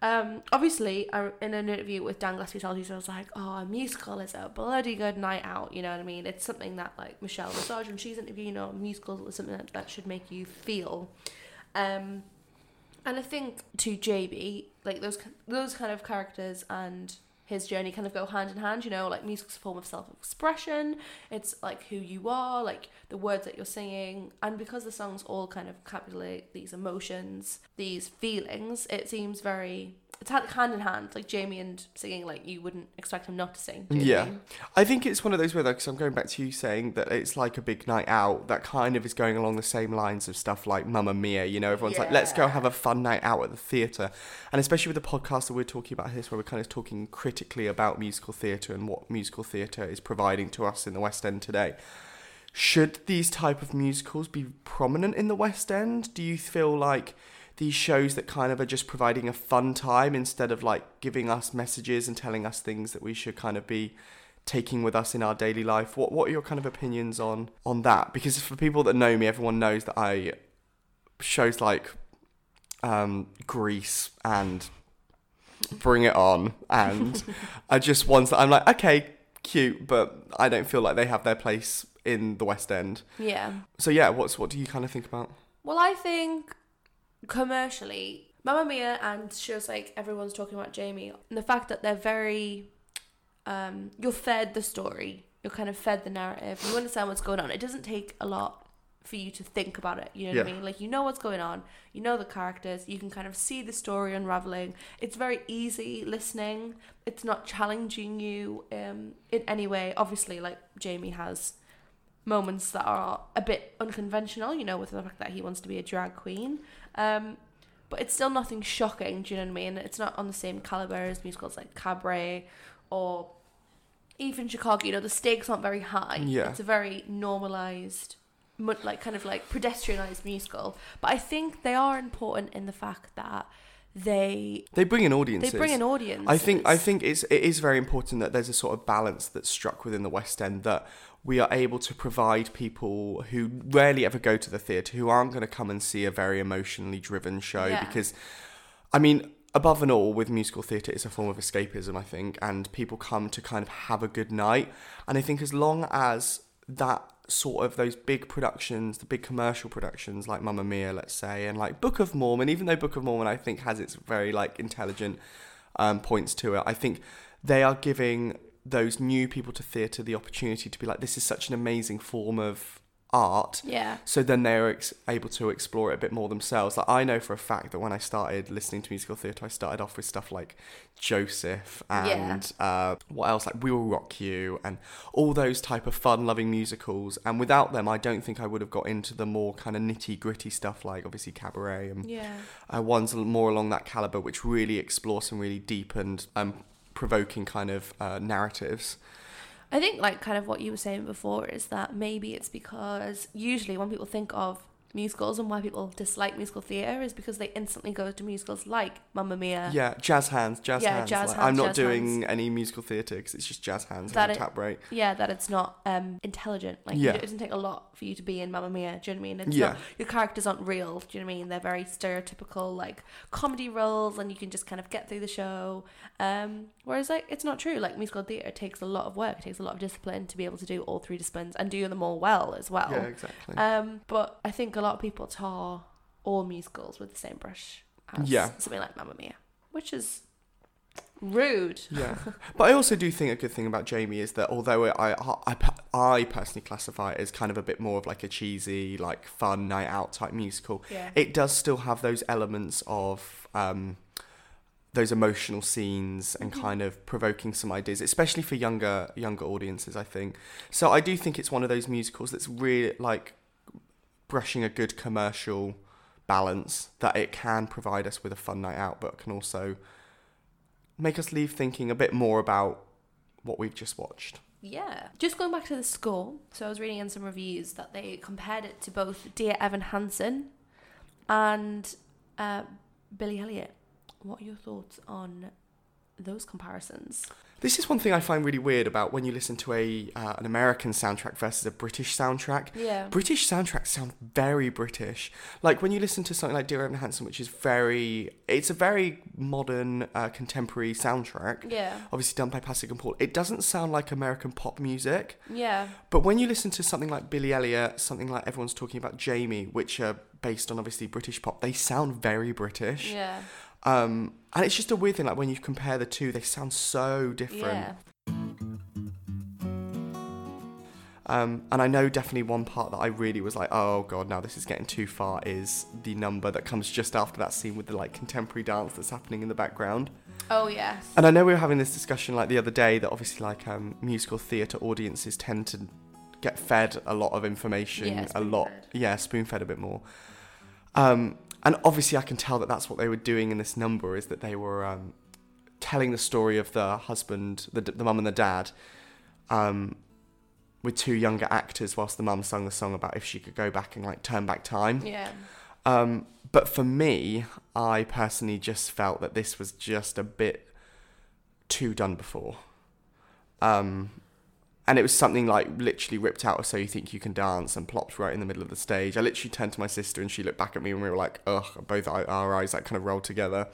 um, obviously, I, in an interview with Dan Gillespie Sells, he was like, "Oh, a musical is a bloody good night out." You know what I mean? It's something that like Michelle Visage when she's interviewing, you know, musicals musical is something that, that should make you feel. Um, and I think to JB, like those those kind of characters and his journey kind of go hand in hand. You know, like music's a form of self expression. It's like who you are, like the words that you're singing, and because the songs all kind of encapsulate these emotions, these feelings, it seems very it's hand hand in hand. Like Jamie and singing, like you wouldn't expect him not to sing. do you know what I Yeah. I think it's one of those where, because I'm going back to you saying that it's like a big night out, that kind of is going along the same lines of stuff like Mamma Mia. You know, everyone's like, let's go have a fun night out at the theatre. And especially with the podcast that we're talking about this, where we're kind of talking critically about musical theatre and what musical theatre is providing to us in the West End today. Should these type of musicals be prominent in the West End? Do you feel like these shows that kind of are just providing a fun time instead of like giving us messages and telling us things that we should kind of be taking with us in our daily life. What what are your kind of opinions on on that? Because for people that know me, everyone knows that I shows like um, Grease and Bring It On, and *laughs* are just ones that I'm like, okay, cute, but I don't feel like they have their place in the West End. Yeah. So yeah, what's what do you kind of think about? Well, I think commercially, Mamma Mia and shows like everyone's talking about Jamie, and the fact that they're very, um, you're fed the story, you're kind of fed the narrative, you understand what's going on. It doesn't take a lot for you to think about it. You know what I mean? Like you know what's going on, you know the characters, you can kind of see the story unraveling. It's very easy listening. It's not challenging you um, in any way. Obviously, like Jamie has moments that are a bit unconventional, you know, with the fact that he wants to be a drag queen. Um, but it's still nothing shocking, do you know what I mean? It's not on the same caliber as musicals like Cabaret or even Chicago. You know, the stakes aren't very high. Yeah. It's a very normalized, like kind of like pedestrianized musical. But I think they are important in the fact that they They bring in audiences. they bring an audience. I think I think it's it is very important that there's a sort of balance that's struck within the West End that we are able to provide people who rarely ever go to the theatre who aren't going to come and see a very emotionally driven show Yeah. because I mean above and all with musical theatre it's a form of escapism I think and people come to kind of have a good night and I think as long as that sort of those big productions, the big commercial productions like Mamma Mia, let's say, and like Book of Mormon, even though Book of Mormon I think has its very like intelligent um, points to it, I think they are giving those new people to theatre the opportunity to be like, this is such an amazing form of art. Yeah. So then they're ex- able to explore it a bit more themselves. Like I know for a fact that when I started listening to musical theatre, I started off with stuff like Joseph and uh, what else, like We Will Rock You, and all those type of fun-loving musicals. And without them, I don't think I would have got into the more kind of nitty-gritty stuff like obviously Cabaret and Yeah. uh, ones more along that caliber, which really explore some really deep and um, provoking kind of uh, narratives. I think like kind of what you were saying before is that maybe it's because usually when people think of musicals and why people dislike musical theatre is because they instantly go to musicals like Mamma Mia. Yeah, jazz hands, jazz Yeah, hands. jazz like, hands, I'm not doing any musical theatre because it's just jazz hands That and it- tap break. Yeah, that it's not um intelligent. Like Yeah. it doesn't take a lot for you to be in Mamma Mia. Do you know what I mean? It's Yeah. not your characters aren't real. Do you know what I mean? They're very stereotypical like comedy roles, and you can just kind of get through the show. Um, whereas like it's not true. Like musical theatre takes a lot of work. It takes a lot of discipline to be able to do all three disciplines and do them all well as well. Yeah, exactly. Um, but I think a lot of people tar all musicals with the same brush as Yeah. something like Mamma Mia, which is rude. yeah, *laughs* but I also do think a good thing about Jamie is that although I, I, I personally classify it as kind of a bit more of like a cheesy, like fun night out type musical, Yeah. it does still have those elements of um, those emotional scenes and Mhm. kind of provoking some ideas, especially for younger younger audiences. I think so. I do think it's one of those musicals that's really like brushing a good commercial balance that it can provide us with a fun night out, but can also make us leave thinking a bit more about what we've just watched. Yeah. Just going back to the score. So I was reading in some reviews that they compared it to both Dear Evan Hansen and uh, Billy Elliot. What are your thoughts on those comparisons? This is one thing I find really weird about when you listen to a uh, an American soundtrack versus a British soundtrack. Yeah. British soundtracks sound very British. Like when you listen to something like Dear Evan Hansen, which is very, it's a very modern, uh, contemporary soundtrack. Yeah. Obviously done by Pasek and Paul. It doesn't sound like American pop music. Yeah. But when you listen to something like Billy Elliot, something like everyone's talking about Jamie, which are based on obviously British pop, they sound very British. Yeah. Um, and it's just a weird thing. Like when you compare the two, they sound so different. Yeah. Um, and I know definitely one part that I really was like, oh god, now this is getting too far. Is the number that comes just after that scene with the like contemporary dance that's happening in the background. Oh yes. And I know we were having this discussion like the other day that obviously like um, musical theatre audiences tend to get fed a lot of information, Yeah, a lot, spoon-fed. yeah, spoon fed a bit more. Um, and obviously I can tell that that's what they were doing in this number is that they were um, telling the story of the husband, the the mum and the dad, um, with two younger actors whilst the mum sung the song about if she could go back and like turn back time. Yeah. Um, but for me, I personally just felt that this was just a bit too done before. Um, and it was something like literally ripped out of So You Think You Can Dance and plopped right in the middle of the stage. I literally turned to my sister and she looked back at me and we were like, ugh, both our eyes like kind of rolled together.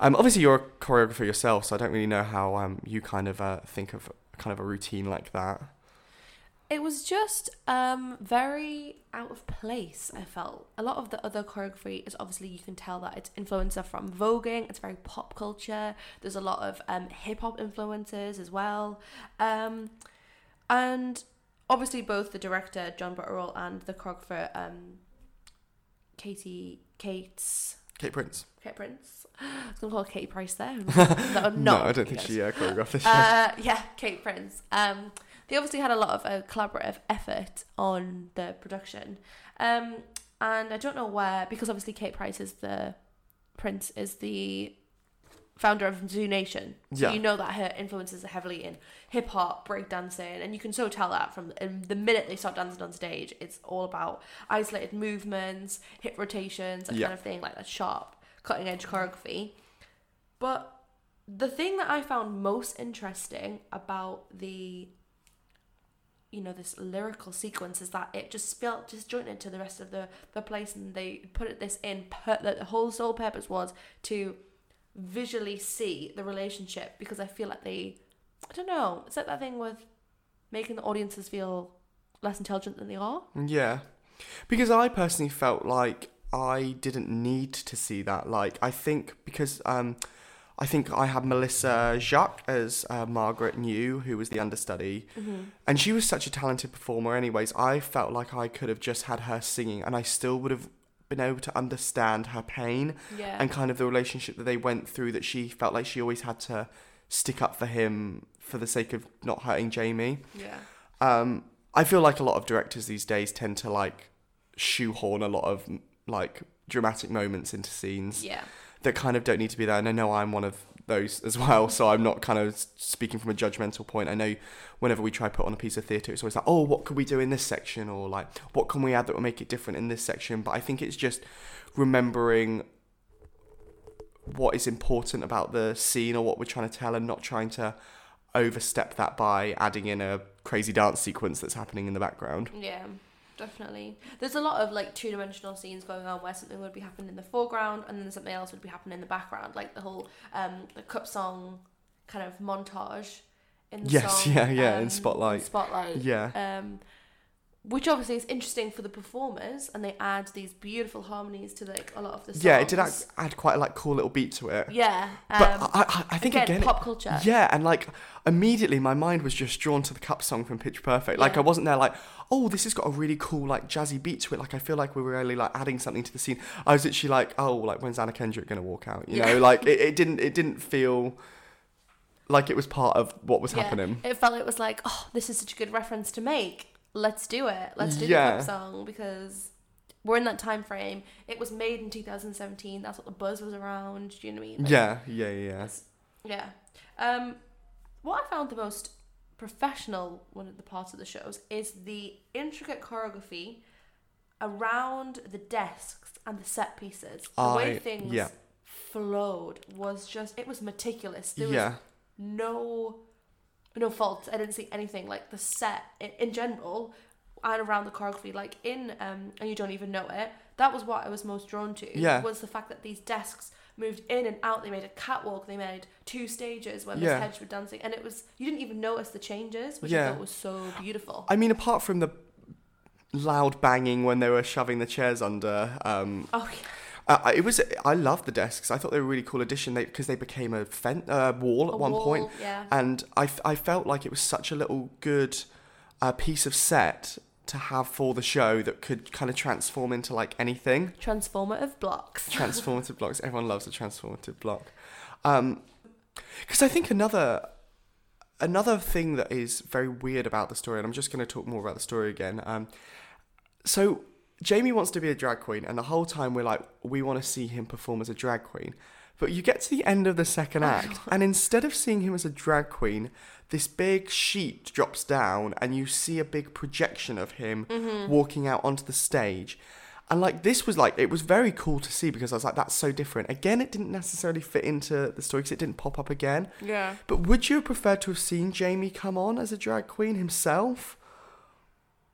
Um, obviously, you're a choreographer yourself, so I don't really know how um, you kind of uh, think of kind of a routine like that. It was just um, very out of place, I felt. A lot of the other choreography is obviously, you can tell that it's influencer from voguing, it's very pop culture. There's a lot of um, hip hop influences as well. And obviously, both the director, John Butterell, and the choreographer, um, Katie, Kate's, Kate Prince. Kate Prince. *gasps* I was going to call her Katie Price there. *laughs* no, No, I don't think she uh, choreographed this. *laughs* Uh, yeah, Kate Prince. Um, they obviously had a lot of uh, collaborative effort on the production, um, and I don't know where because obviously Kate Price is the Prince is the founder of Zoo Nation, so Yeah. you know that her influences are heavily in hip hop, breakdancing, and you can so tell that from the minute they start dancing on stage, it's all about isolated movements, hip rotations, that Yeah. kind of thing, like that sharp, cutting edge choreography. But the thing that I found most interesting about the you know this lyrical sequence is that it just felt disjointed to the rest of the the place and they put it this in per, that the whole sole purpose was to visually see the relationship because I feel like they I don't know it's like that thing with making the audiences feel less intelligent than they are Yeah. Because I personally felt like I didn't need to see that. Like, I think because um, I think I had Melissa Jacques as uh, Margaret New, who was the understudy, and she was such a talented performer, anyways. I felt like I could have just had her singing, and I still would have been able to understand her pain yeah and kind of the relationship that they went through that she felt like she always had to stick up for him for the sake of not hurting Jamie. yeah Um, I feel like a lot of directors these days tend to like shoehorn a lot of like dramatic moments into scenes yeah that kind of don't need to be there. And I know I'm one of those as well, so I'm not kind of speaking from a judgmental point. I know whenever we try put on a piece of theatre, it's always like, oh, what could we do in this section, or like, what can we add that will make it different in this section? But I think it's just remembering what is important about the scene or what we're trying to tell, and not trying to overstep that by adding in a crazy dance sequence that's happening in the background. Yeah, definitely. There's a lot of like two dimensional scenes going on where something would be happening in the foreground and then something else would be happening in the background, like the whole um the cup song kind of montage in the Yes, song. yeah, yeah, in um, Spotlight. Spotlight. Yeah. Um, which obviously is interesting for the performers, and they add these beautiful harmonies to like a lot of the songs. Yeah, it did add, add quite a like cool little beat to it. Yeah, um, But I, I, I think again, again, pop culture. Yeah, and like immediately my mind was just drawn to the cup song from Pitch Perfect. Like Yeah. I wasn't there like, oh, this has got a really cool like jazzy beat to it. Like I feel like we were really like adding something to the scene. I was literally like, oh, like when's Anna Kendrick gonna walk out? You Yeah. know, like it, it didn't it didn't feel like it was part of what was Yeah, happening. It felt it was like, oh, this is such a good reference to make. Let's do it. Let's do Yeah. the cup song because we're in that time frame. It was made in 2017. That's what the buzz was around. Do you know what I mean? Like, Yeah, yeah, yeah. Yeah. Um, what I found the most professional one of the parts of the shows is the intricate choreography around the desks and the set pieces. The way things yeah. flowed was just it was meticulous. There Yeah. was no no faults. I didn't see anything like the set in, in general and around the choreography. Like in um, and you don't even know it. That was what I was most drawn to. Yeah. Was the fact that these desks moved in and out. They made a catwalk. They made two stages where Miss Yeah. Hedge were dancing, and it was you didn't even notice the changes, which I Yeah. thought was so beautiful. I mean, apart from the loud banging when they were shoving the chairs under, um, oh yeah. Uh, it was. I loved the desks. I thought they were a really cool addition. They because they became a fen- uh, wall at one wall, point, yeah. and I, I felt like it was such a little good uh, piece of set to have for the show that could kind of transform into like anything. Transformative blocks. *laughs* Transformative blocks. Everyone loves a transformative block. Because I think another another thing that is very weird about the story, and I'm just going to talk more about the story again. Um, so Jamie wants to be a drag queen, and the whole time we're like, we want to see him perform as a drag queen. But you get to the end of the second oh act, and instead of seeing him as a drag queen, this big sheet drops down, and you see a big projection of him mm-hmm. walking out onto the stage. And like this was like it was very cool to see because I was like that's so different. Again, it didn't necessarily fit into the story because it didn't pop up again. Yeah. But would you have preferred to have seen Jamie come on as a drag queen himself?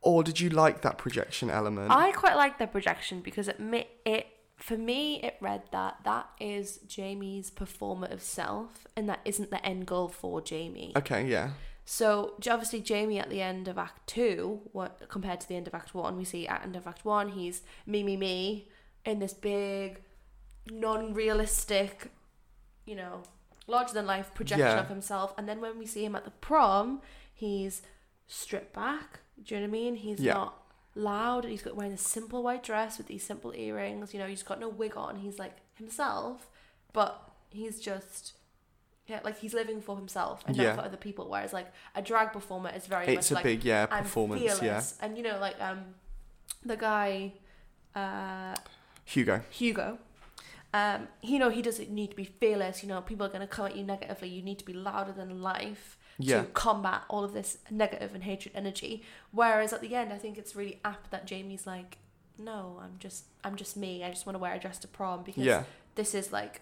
Or did you like that projection element? I quite like the projection because it ma- it for me it read that that is Jamie's performative self and that isn't the end goal for Jamie. okay, yeah. So obviously Jamie at the end of Act Two, what compared to the end of Act One, we see at end of Act One he's me me me in this big, non-realistic, you know, larger than life projection Yeah. of himself, and then when we see him at the prom, he's stripped back. Do you know what I mean? He's Yeah. not loud. He's got wearing a simple white dress with these simple earrings. You know, he's got no wig on. He's like himself, but he's just yeah, like he's living for himself and Yeah. not for other people. Whereas like a drag performer is very It's a like big yeah performance, yeah. And you know, like um, the guy, uh, Hugo. Hugo. Um, you know, he doesn't need to be fearless. You know, people are going to come at you negatively. You need to be louder than life Yeah. to combat all of this negative and hatred energy. Whereas at the end, I think it's really apt that Jamie's like, no, I'm just, I'm just me. I just want to wear a dress to prom because Yeah. this is like,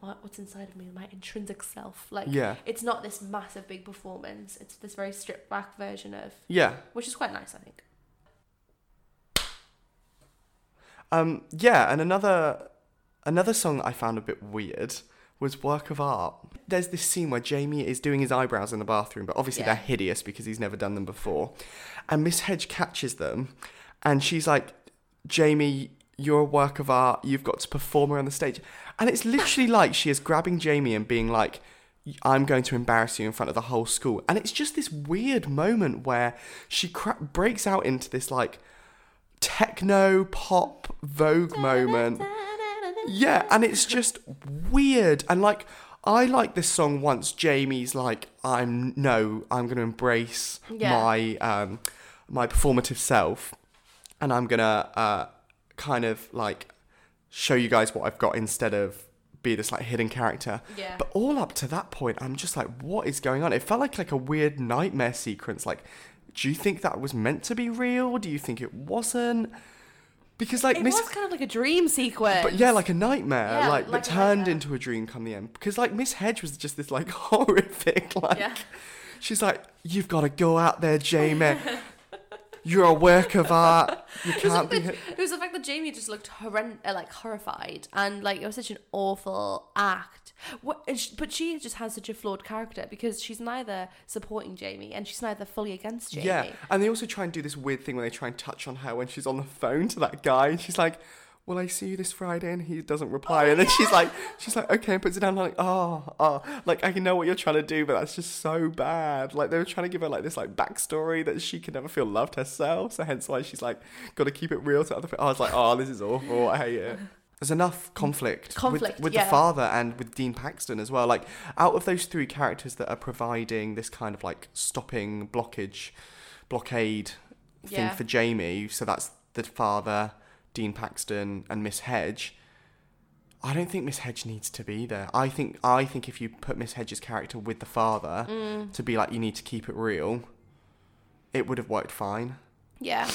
what, what's inside of me, my intrinsic self. Like, Yeah. it's not this massive big performance. It's this very stripped back version of, Yeah. which is quite nice, I think. Um, yeah, and another another song I found a bit weird was Work of Art. There's this scene where Jamie is doing his eyebrows in the bathroom, but obviously Yeah. they're hideous because he's never done them before. And Miss Hedge catches them and she's like, Jamie, you're a work of art, you've got to perform her on the stage. And it's literally *laughs* like she is grabbing Jamie and being like, I'm going to embarrass you in front of the whole school. And it's just this weird moment where she cra- breaks out into this like techno pop Vogue moment. Yeah, and it's just weird. And like, I like this song once Jamie's like, I'm no, I'm gonna embrace Yeah. my um my performative self, and I'm gonna uh kind of like show you guys what I've got instead of be this like hidden character. Yeah. But all up to that point, I'm just like, what is going on? It felt like like a weird nightmare sequence. Like, do you think that was meant to be real? Do you think it wasn't? Because like It Miss was kind of like a dream sequence. but yeah, like a nightmare, Yeah, like, like that turned nightmare. into a dream come the end. Because like Miss Hedge was just this like *laughs* horrific, like Yeah. she's like, "You've got to go out there, Jamie. You're a work of art. You It was, can't like be." the, it was the fact that Jamie just looked horrend- uh, like horrified, and like it was such an awful act. What, but she just has such a flawed character because she's neither supporting Jamie and she's neither fully against Jamie. Yeah, and they also try and do this weird thing where they try and touch on her when she's on the phone to that guy, and she's like, "Will I see you this Friday?" And he doesn't reply, and then oh, she's like, "She's like, okay," and puts it down, like, "Oh, oh, like I can know what you're trying to do, but that's just so bad." Like they were trying to give her like this like backstory that she could never feel loved herself, so hence why she's like, got to keep it real to other people. I was like, "Oh, this is awful. I hate it." There's enough conflict, Conflict, with, with yeah. the father and with Dean Paxton as well. Like out of those three characters that are providing this kind of like stopping blockage, blockade thing Yeah. for Jamie. So that's the father, Dean Paxton, and Miss Hedge. I don't think Miss Hedge needs to be there. I think I think if you put Miss Hedge's character with the father Mm. to be like you need to keep it real, it would have worked fine. Yeah.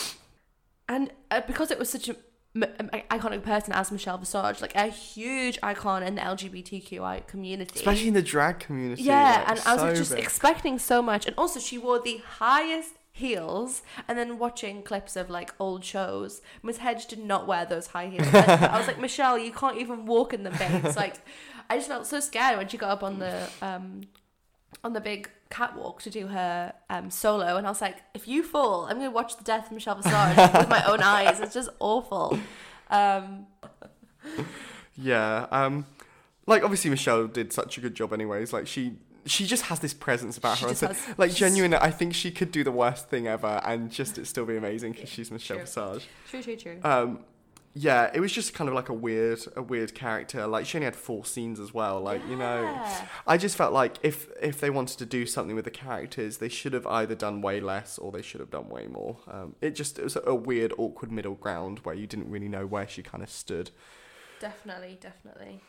And uh, because it was such a iconic person as Michelle Visage, like a huge icon in the LGBTQI community. Especially in the drag community. yeah, like, and I was like, just big. expecting so much, and also she wore the highest heels, and then watching clips of like old shows, Miss Hedge did not wear those high heels. I was like, Michelle, you can't even walk in them, babes. *laughs* Like, I just felt so scared when she got up on the um on the big catwalk to do her um solo, and I was like, if you fall, I'm gonna watch the death of Michelle Visage with my own *laughs* eyes. It's just awful. Um, Yeah. Um, like obviously Michelle did such a good job, anyways. Like she. She just has this presence about She her. So, has- like genuinely, I think she could do the worst thing ever, and just it still be amazing because she's Michelle True. Visage. true, true, true. Um, yeah, it was just kind of like a weird, a weird character. Like she only had four scenes as well. Like you know, I just felt like if if they wanted to do something with the characters, they should have either done way less or they should have done way more. Um, it just it was a weird, awkward middle ground where you didn't really know where she kind of stood. Definitely, definitely.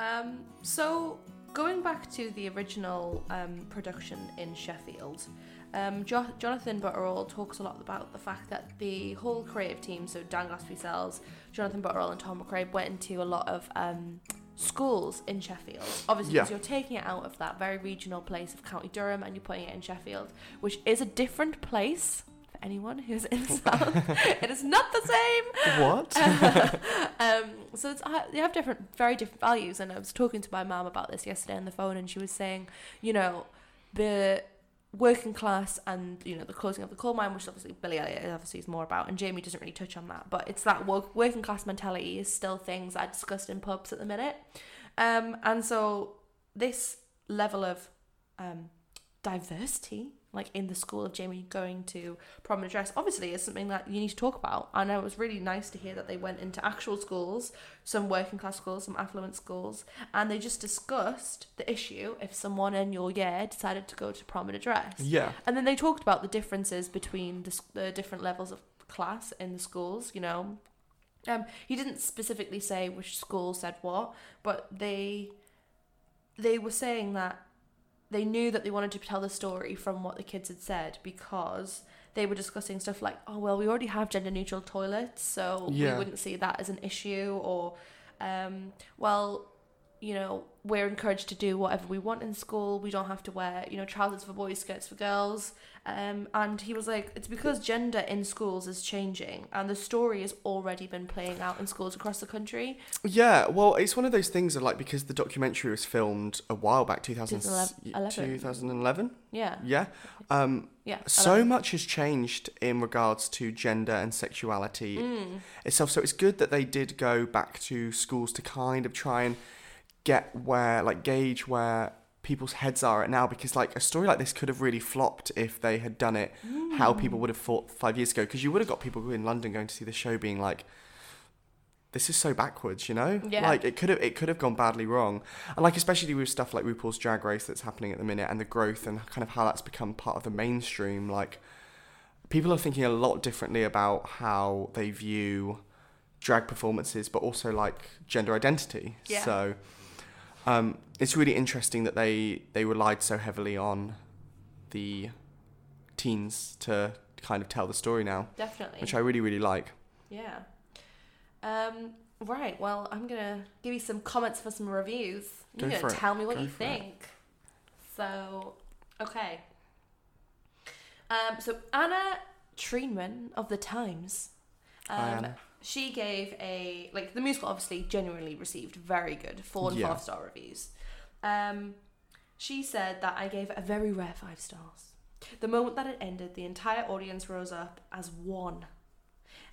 Um, so going back to the original um, production in Sheffield, Um, jo- Jonathan Butterell talks a lot about the fact that the whole creative team, so Dan Gillespie Sells, Jonathan Butterell, and Tom MacRae, went into a lot of um, schools in Sheffield. Obviously, because Yeah. you're taking it out of that very regional place of County Durham and you're putting it in Sheffield, which is a different place for anyone who's in the *laughs* South. it is not the same. What? *laughs* um, so it's, uh, they have different, very different values. And I was talking to my mum about this yesterday on the phone, and she was saying, you know, the working class and you know the closing of the coal mine, which obviously Billy Elliot obviously is more about, and Jamie doesn't really touch on that. But it's that work, working class mentality is still things are discussed in pubs at the minute, um, and so this level of um, diversity, like in the school of Jamie going to prom and dress, obviously is something that you need to talk about. And it was really nice to hear that they went into actual schools, some working class schools, some affluent schools, and they just discussed the issue if someone in your year decided to go to prom and dress. yeah. And then they talked about the differences between the, the different levels of class in the schools, you know. Um, he didn't specifically say which school said what, but they they were saying that they knew that they wanted to tell the story from what the kids had said because they were discussing stuff like, oh well, we already have gender neutral toilets, so Yeah. we wouldn't see that as an issue, or um, well, you know, we're encouraged to do whatever we want in school. We don't have to wear, you know, trousers for boys, skirts for girls. Um, and he was like, it's because gender in schools is changing, and the story has already been playing out in schools across the country. Yeah, well, it's one of those things of like because the documentary was filmed a while back, 2011. 2011. Yeah, Yeah. Um, yeah. so much has changed in regards to gender and sexuality Mm. itself. So it's good that they did go back to schools to kind of try and get where, like, gauge where people's heads are at now because like a story like this could have really flopped if they had done it how hmm. people would have thought five years ago because you would have got people in london going to see the show being like this is so backwards you know Yeah. like it could have it could have gone badly wrong and like especially with stuff like rupaul's drag race that's happening at the minute and the growth and kind of how that's become part of the mainstream like people are thinking a lot differently about how they view drag performances but also like gender identity Yeah. so um, it's really interesting that they they relied so heavily on the teens to kind of tell the story now Definitely. which i really really like Yeah. Um, right. Well, I'm gonna give you some comments for some reviews. You're Go gonna it. tell me what Go you for it. think. So, okay. Um, so Anna Treneman of the Times. Hi, Um, Anna. She gave a like the musical obviously genuinely received very good four and Yeah. five star reviews. Um, she said that I gave it a very rare five stars. The moment that it ended, the entire audience rose up as one,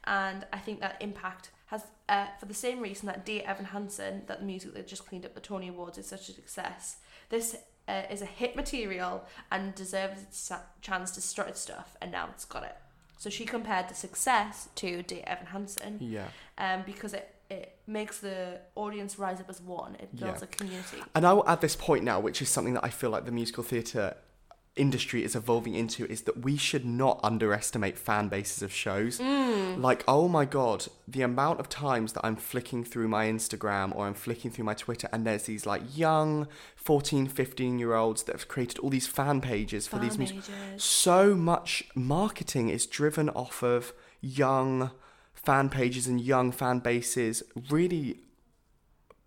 and I think that impact has, uh, for the same reason that Dear Evan Hansen, that the music that just cleaned up the Tony Awards is such a success. This uh, is a hit material and deserves its sa- chance to strut its stuff, and now it's got it. So she compared the success to Dear Evan Hansen yeah um, because it, it makes the audience rise up as one. It builds Yeah. a community. And I will add this point now, which is something that I feel like the musical theatre industry is evolving into, is that we should not underestimate fan bases of shows. Mm. Like, oh my god, the amount of times that I'm flicking through my Instagram or I'm flicking through my Twitter and there's these like young 14, 15 year olds that have created all these fan pages for these music. So much marketing is driven off of young fan pages and young fan bases really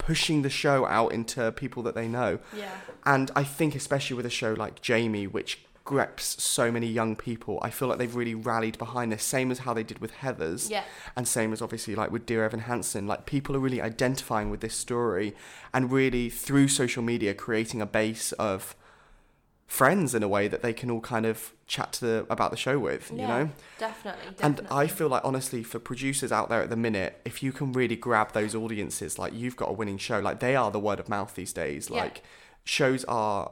pushing the show out into people that they know. Yeah. And I think, especially with a show like Jamie, which grips so many young people, I feel like they've really rallied behind this, same as how they did with Heathers. Yeah. And same as obviously like with Dear Evan Hansen, like people are really identifying with this story and really through social media creating a base of friends in a way that they can all kind of chat to the, about the show with, you know? Definitely. definitely. And. I feel like honestly, for producers out there at the minute, if you can really grab those audiences, like you've got a winning show. Like they are the word of mouth these days. Yeah. Like shows are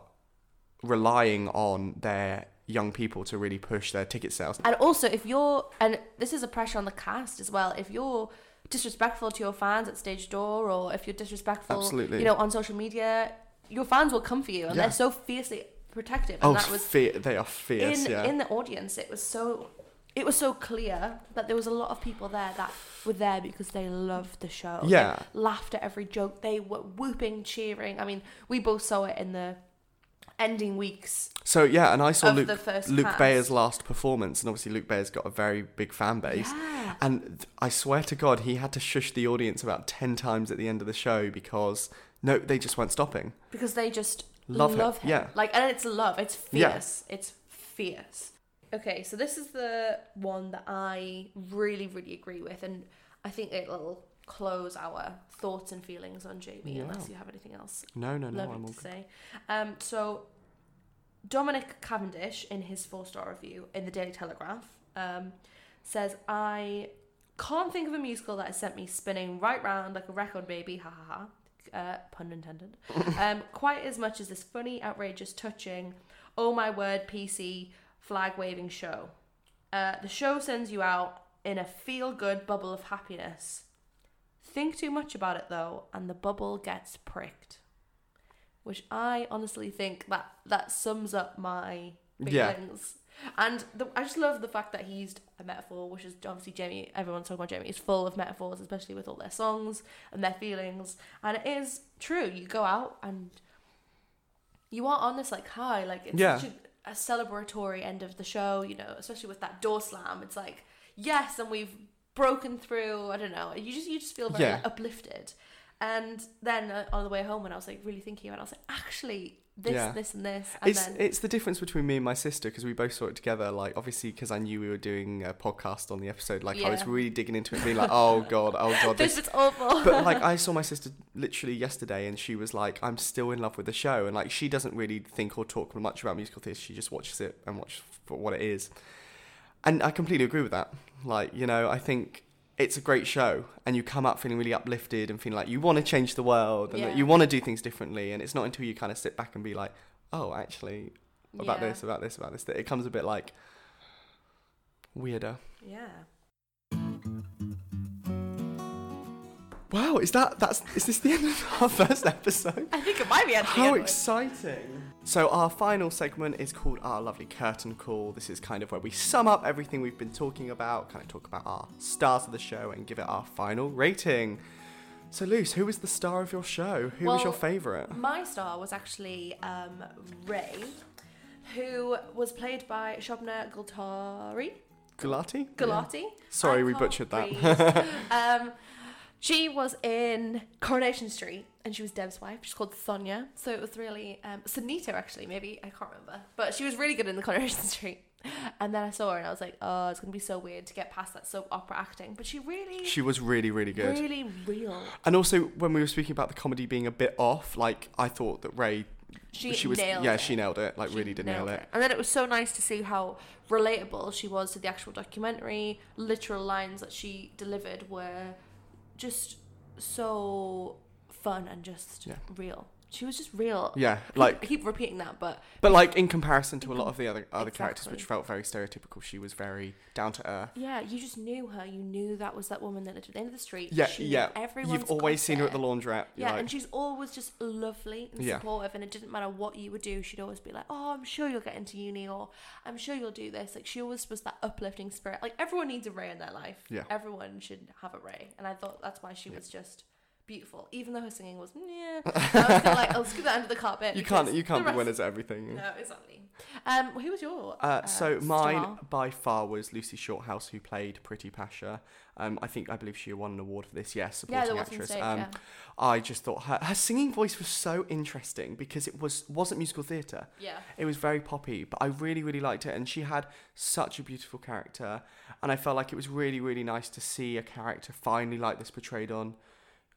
relying on their young people to really push their ticket sales. And also, if you're, and this is a pressure on the cast as well, if you're disrespectful to your fans at stage door or if you're disrespectful, Absolutely. you know, on social media, your fans will come for you and Yeah. they're so fiercely protective. And Oh, that was fe- they are fierce. in yeah. in the audience. It was so. It was so clear that there was a lot of people there that were there because they loved the show. They Yeah. laughed at every joke. They were whooping, cheering. I mean, we both saw it in the ending weeks So yeah, and I saw Luke the first Luke cast. Bayer's last performance, and obviously Luke Bayer's got a very big fan base. Yeah. And I swear to God, he had to shush the audience about ten times at the end of the show because no, they just weren't stopping. because they just Love love, him, yeah. Like, and it's love. It's Yeah. fierce. It's fierce. Okay, so this is the one that I really, really agree with, and I think it'll close our thoughts and feelings on Jamie, Yeah. unless you have anything else No, no, no, I'm all to good. say. Um, so Dominic Cavendish, in his four-star review in the Daily Telegraph, um, says, "I can't think of a musical that has sent me spinning right round like a record baby, ha ha ha." Uh, pun intended. *laughs* um, quite as much as this funny, outrageous, touching, oh my word, PC flag waving show. Uh, the show sends you out in a feel good bubble of happiness. Think too much about it though, and the bubble gets pricked. Which I honestly think that that sums up my feelings. And the, I just love the fact that he used a metaphor, which is obviously Jamie. Everyone's talking about Jamie. Is full of metaphors, especially with all their songs and their feelings. And it is true. You go out and you are on this like high, like it's Yeah. such a, a celebratory end of the show. You know, especially with that door slam. It's like yes, and we've broken through. I don't know. You just you just feel very Yeah. like, uplifted. And then uh, on the way home, when I was like really thinking about, it, I was like, actually, this, Yeah. this, and this, and It's then it's the difference between me and my sister because we both saw it together. Like obviously because I knew we were doing a podcast on the episode. Like I was really digging into it, being like, *laughs* oh god, oh god, this this. bit's awful. But like I *laughs* saw my sister literally yesterday, and she was like, I'm still in love with the show, and like she doesn't really think or talk much about musical theatre. She just watches it and watches for what it is. And I completely agree with that. Like you know, I think. It's a great show, and you come up feeling really uplifted and feeling like you want to change the world and that you want to do things differently. And it's not until you kind of sit back and be like, "Oh, actually, about Yeah. this, about this, about this. That it comes a bit like weirder. Yeah. Wow, is that that's is this the end of our *laughs* first episode? I think it might be actually. How anyway. exciting! So our final segment is called our lovely curtain call. This is kind of where we sum up everything we've been talking about, kind of talk about our stars of the show, and give it our final rating. So, Luce, who was the star of your show? Who was your favourite? My star was actually um, Ray, who was played by Shobna Gultari. Gulati? Gulati. Sorry, I we butchered that. *laughs* um, she was in Coronation Street and she was Dev's wife. She's called Sonia. So it was really, um, Sunita actually, maybe. I can't remember. But she was really good in the *laughs* Coronation Street. And then I saw her and I was like, oh, it's going to be so weird to get past that soap opera acting. But she really, She was really, really good. really real. And also, when we were speaking about the comedy being a bit off, like I thought that Ray, She, she was, yeah, it. she nailed it. Like She really did nail nailed it. And then it was so nice to see how relatable she was to the actual documentary. Literal lines that she delivered were just so fun and just Yeah. real. She was just real. Yeah, like, I keep repeating that, but but like in comparison to a lot of the other other characters, which felt very stereotypical, she was very down to earth. yeah, you just knew her. You knew that was that woman that lived at the end of the street. Yeah, she yeah. Everyone's You've always seen her at the laundrette. Yeah, like, and she's always just lovely and Yeah. supportive, and it didn't matter what you would do. She'd always be like, "Oh, I'm sure you'll get into uni," or "I'm sure you'll do this." Like she always was that uplifting spirit. Like everyone needs a Ray in their life. Yeah. everyone should have a Ray, and I thought that's why she was just beautiful. Even though her singing was, yeah, *laughs* I was like, I'll scoop that under the carpet. you can't you can't be winners at everything. No, exactly. Um, who was your? Uh, so mine by far was Lucy Shorthouse, who played Pritti Pasha. Um, I think I believe she won an award for this. Yes, supporting was actress. um, yeah. I just thought her her singing voice was so interesting because it was wasn't musical theatre. Yeah. It was very poppy, but I really, really liked it. And she had such a beautiful character. And I felt like it was really, really nice to see a character finally like this portrayed on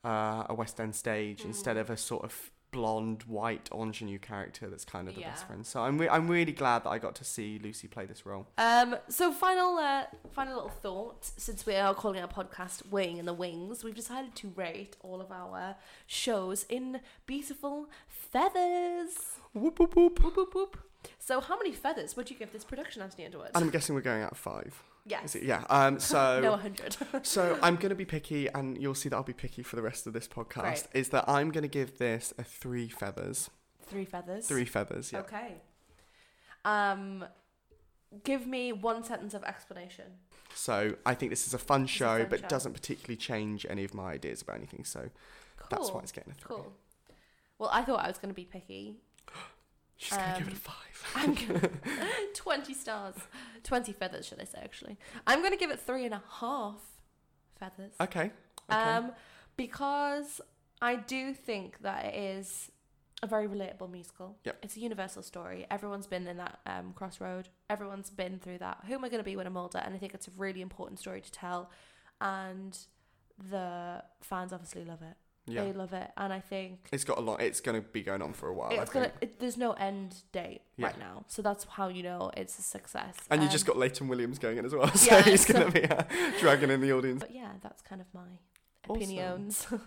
uh, a West End stage Mm. instead of a sort of blonde, white ingenue character that's kind of the best friend. So I'm, re- I'm really glad that I got to see Lucy play this role. Um, so final, uh, final little thought. Since we are calling our podcast "Wing and the Wings," we've decided to rate all of our shows in beautiful feathers. Whoop, whoop, whoop. Whoop, whoop, whoop. So, how many feathers would you give this production, Anthony Underwood? And I'm guessing we're going out of five. Yes. Yeah. Um, *laughs* so no, 100. *laughs* So I'm going to be picky, and you'll see that I'll be picky for the rest of this podcast. Is that I'm going to give this a three feathers. Three feathers. Three feathers, yeah. Okay. Um, give me one sentence of explanation. So I think this is a fun It's a show, fun but show. doesn't particularly change any of my ideas about anything. So Cool. that's why it's getting a three. Cool. Well, I thought I was going to be picky. She's gonna give it a Um, five. *laughs* I'm gonna *laughs* 20 stars. 20 feathers, should I say, actually. I'm going to give it three and a half feathers. Okay. Okay. Um, because I do think that it is a very relatable musical. Yep. It's a universal story. Everyone's been in that um, crossroad. Everyone's been through that. Who am I going to be when I'm older? And I think it's a really important story to tell. And the fans obviously love it. Yeah. They love it. And I think It's got a lot. It's gonna be going on for a while. I it's gonna. It, there's no end date Yeah. right now, so that's how you know it's a success. And you Um, just got Layton Williams going in as well, *laughs* so Yeah, he's so- gonna be uh, dragging in the audience. But yeah, that's kind of my Awesome. opinions. *laughs*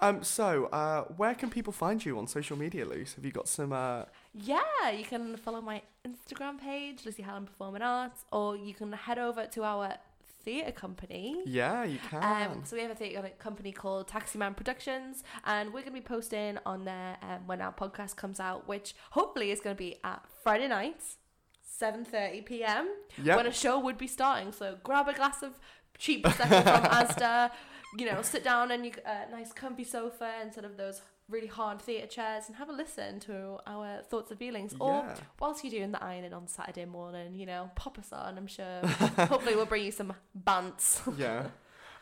Um, so uh, where can people find you on social media, Luce? Have you got some? Uh, yeah, you can follow my Instagram page, Lucy Helen Performing Arts, or you can head over to our theatre company. yeah, you can. Um, so we have a theatre company called Taxi Man Productions, and we're going to be posting on there um, when our podcast comes out, which hopefully is going to be at Friday nights, seven thirty p.m. yeah. when a show would be starting. So grab a glass of cheap prosecco from *laughs* Asda, you know, sit down on your uh, nice comfy sofa instead of those really hard theatre chairs and have a listen to our thoughts and feelings. Or whilst you're doing the ironing on Saturday morning, you know, pop us on. I'm sure. *laughs* Hopefully, we'll bring you some bants. yeah. *laughs*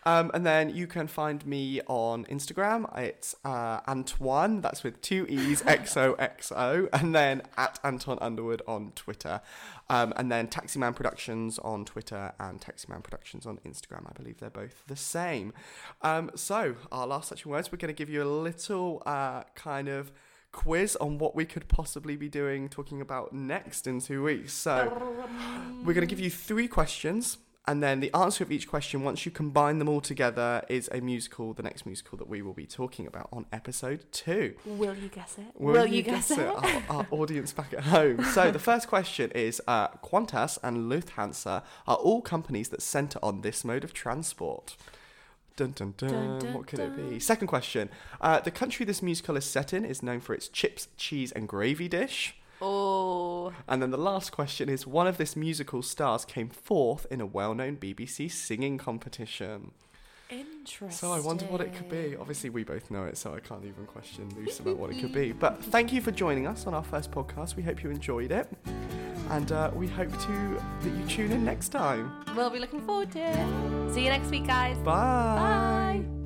Um, and then you can find me on Instagram. It's uh, Antoine. That's with two E's, *laughs* XOXO. And then at Anton Underwood on Twitter. Um, and then Taximan Productions on Twitter and Taximan Productions on Instagram. I believe they're both the same. Um, so, our last section words, we're going to give you a little uh, kind of quiz on what we could possibly be doing, talking about next in two weeks. So, we're going to give you three questions, and then the answer of each question, once you combine them all together, is a musical, the next musical that we will be talking about on episode two. Will you guess it? Will, you, guess, it? Our, our *laughs* audience back at home. So the first question is uh, Qantas and Lufthansa are all companies that centre on this mode of transport. Dun, dun, dun. Dun, dun, what could it be? Second question. Uh, the country this musical is set in is known for its chips, cheese, and gravy dish. Oh, And then the last question is one of this musical stars came fourth in a well known BBC singing competition. interesting. So I wonder what it could be. Obviously, we both know it, so I can't even question Luce about what it could be. But thank you for joining us on our first podcast. We hope you enjoyed it. And uh, we hope to that you tune in next time. We'll be looking forward to it. See you next week, guys. Bye. Bye.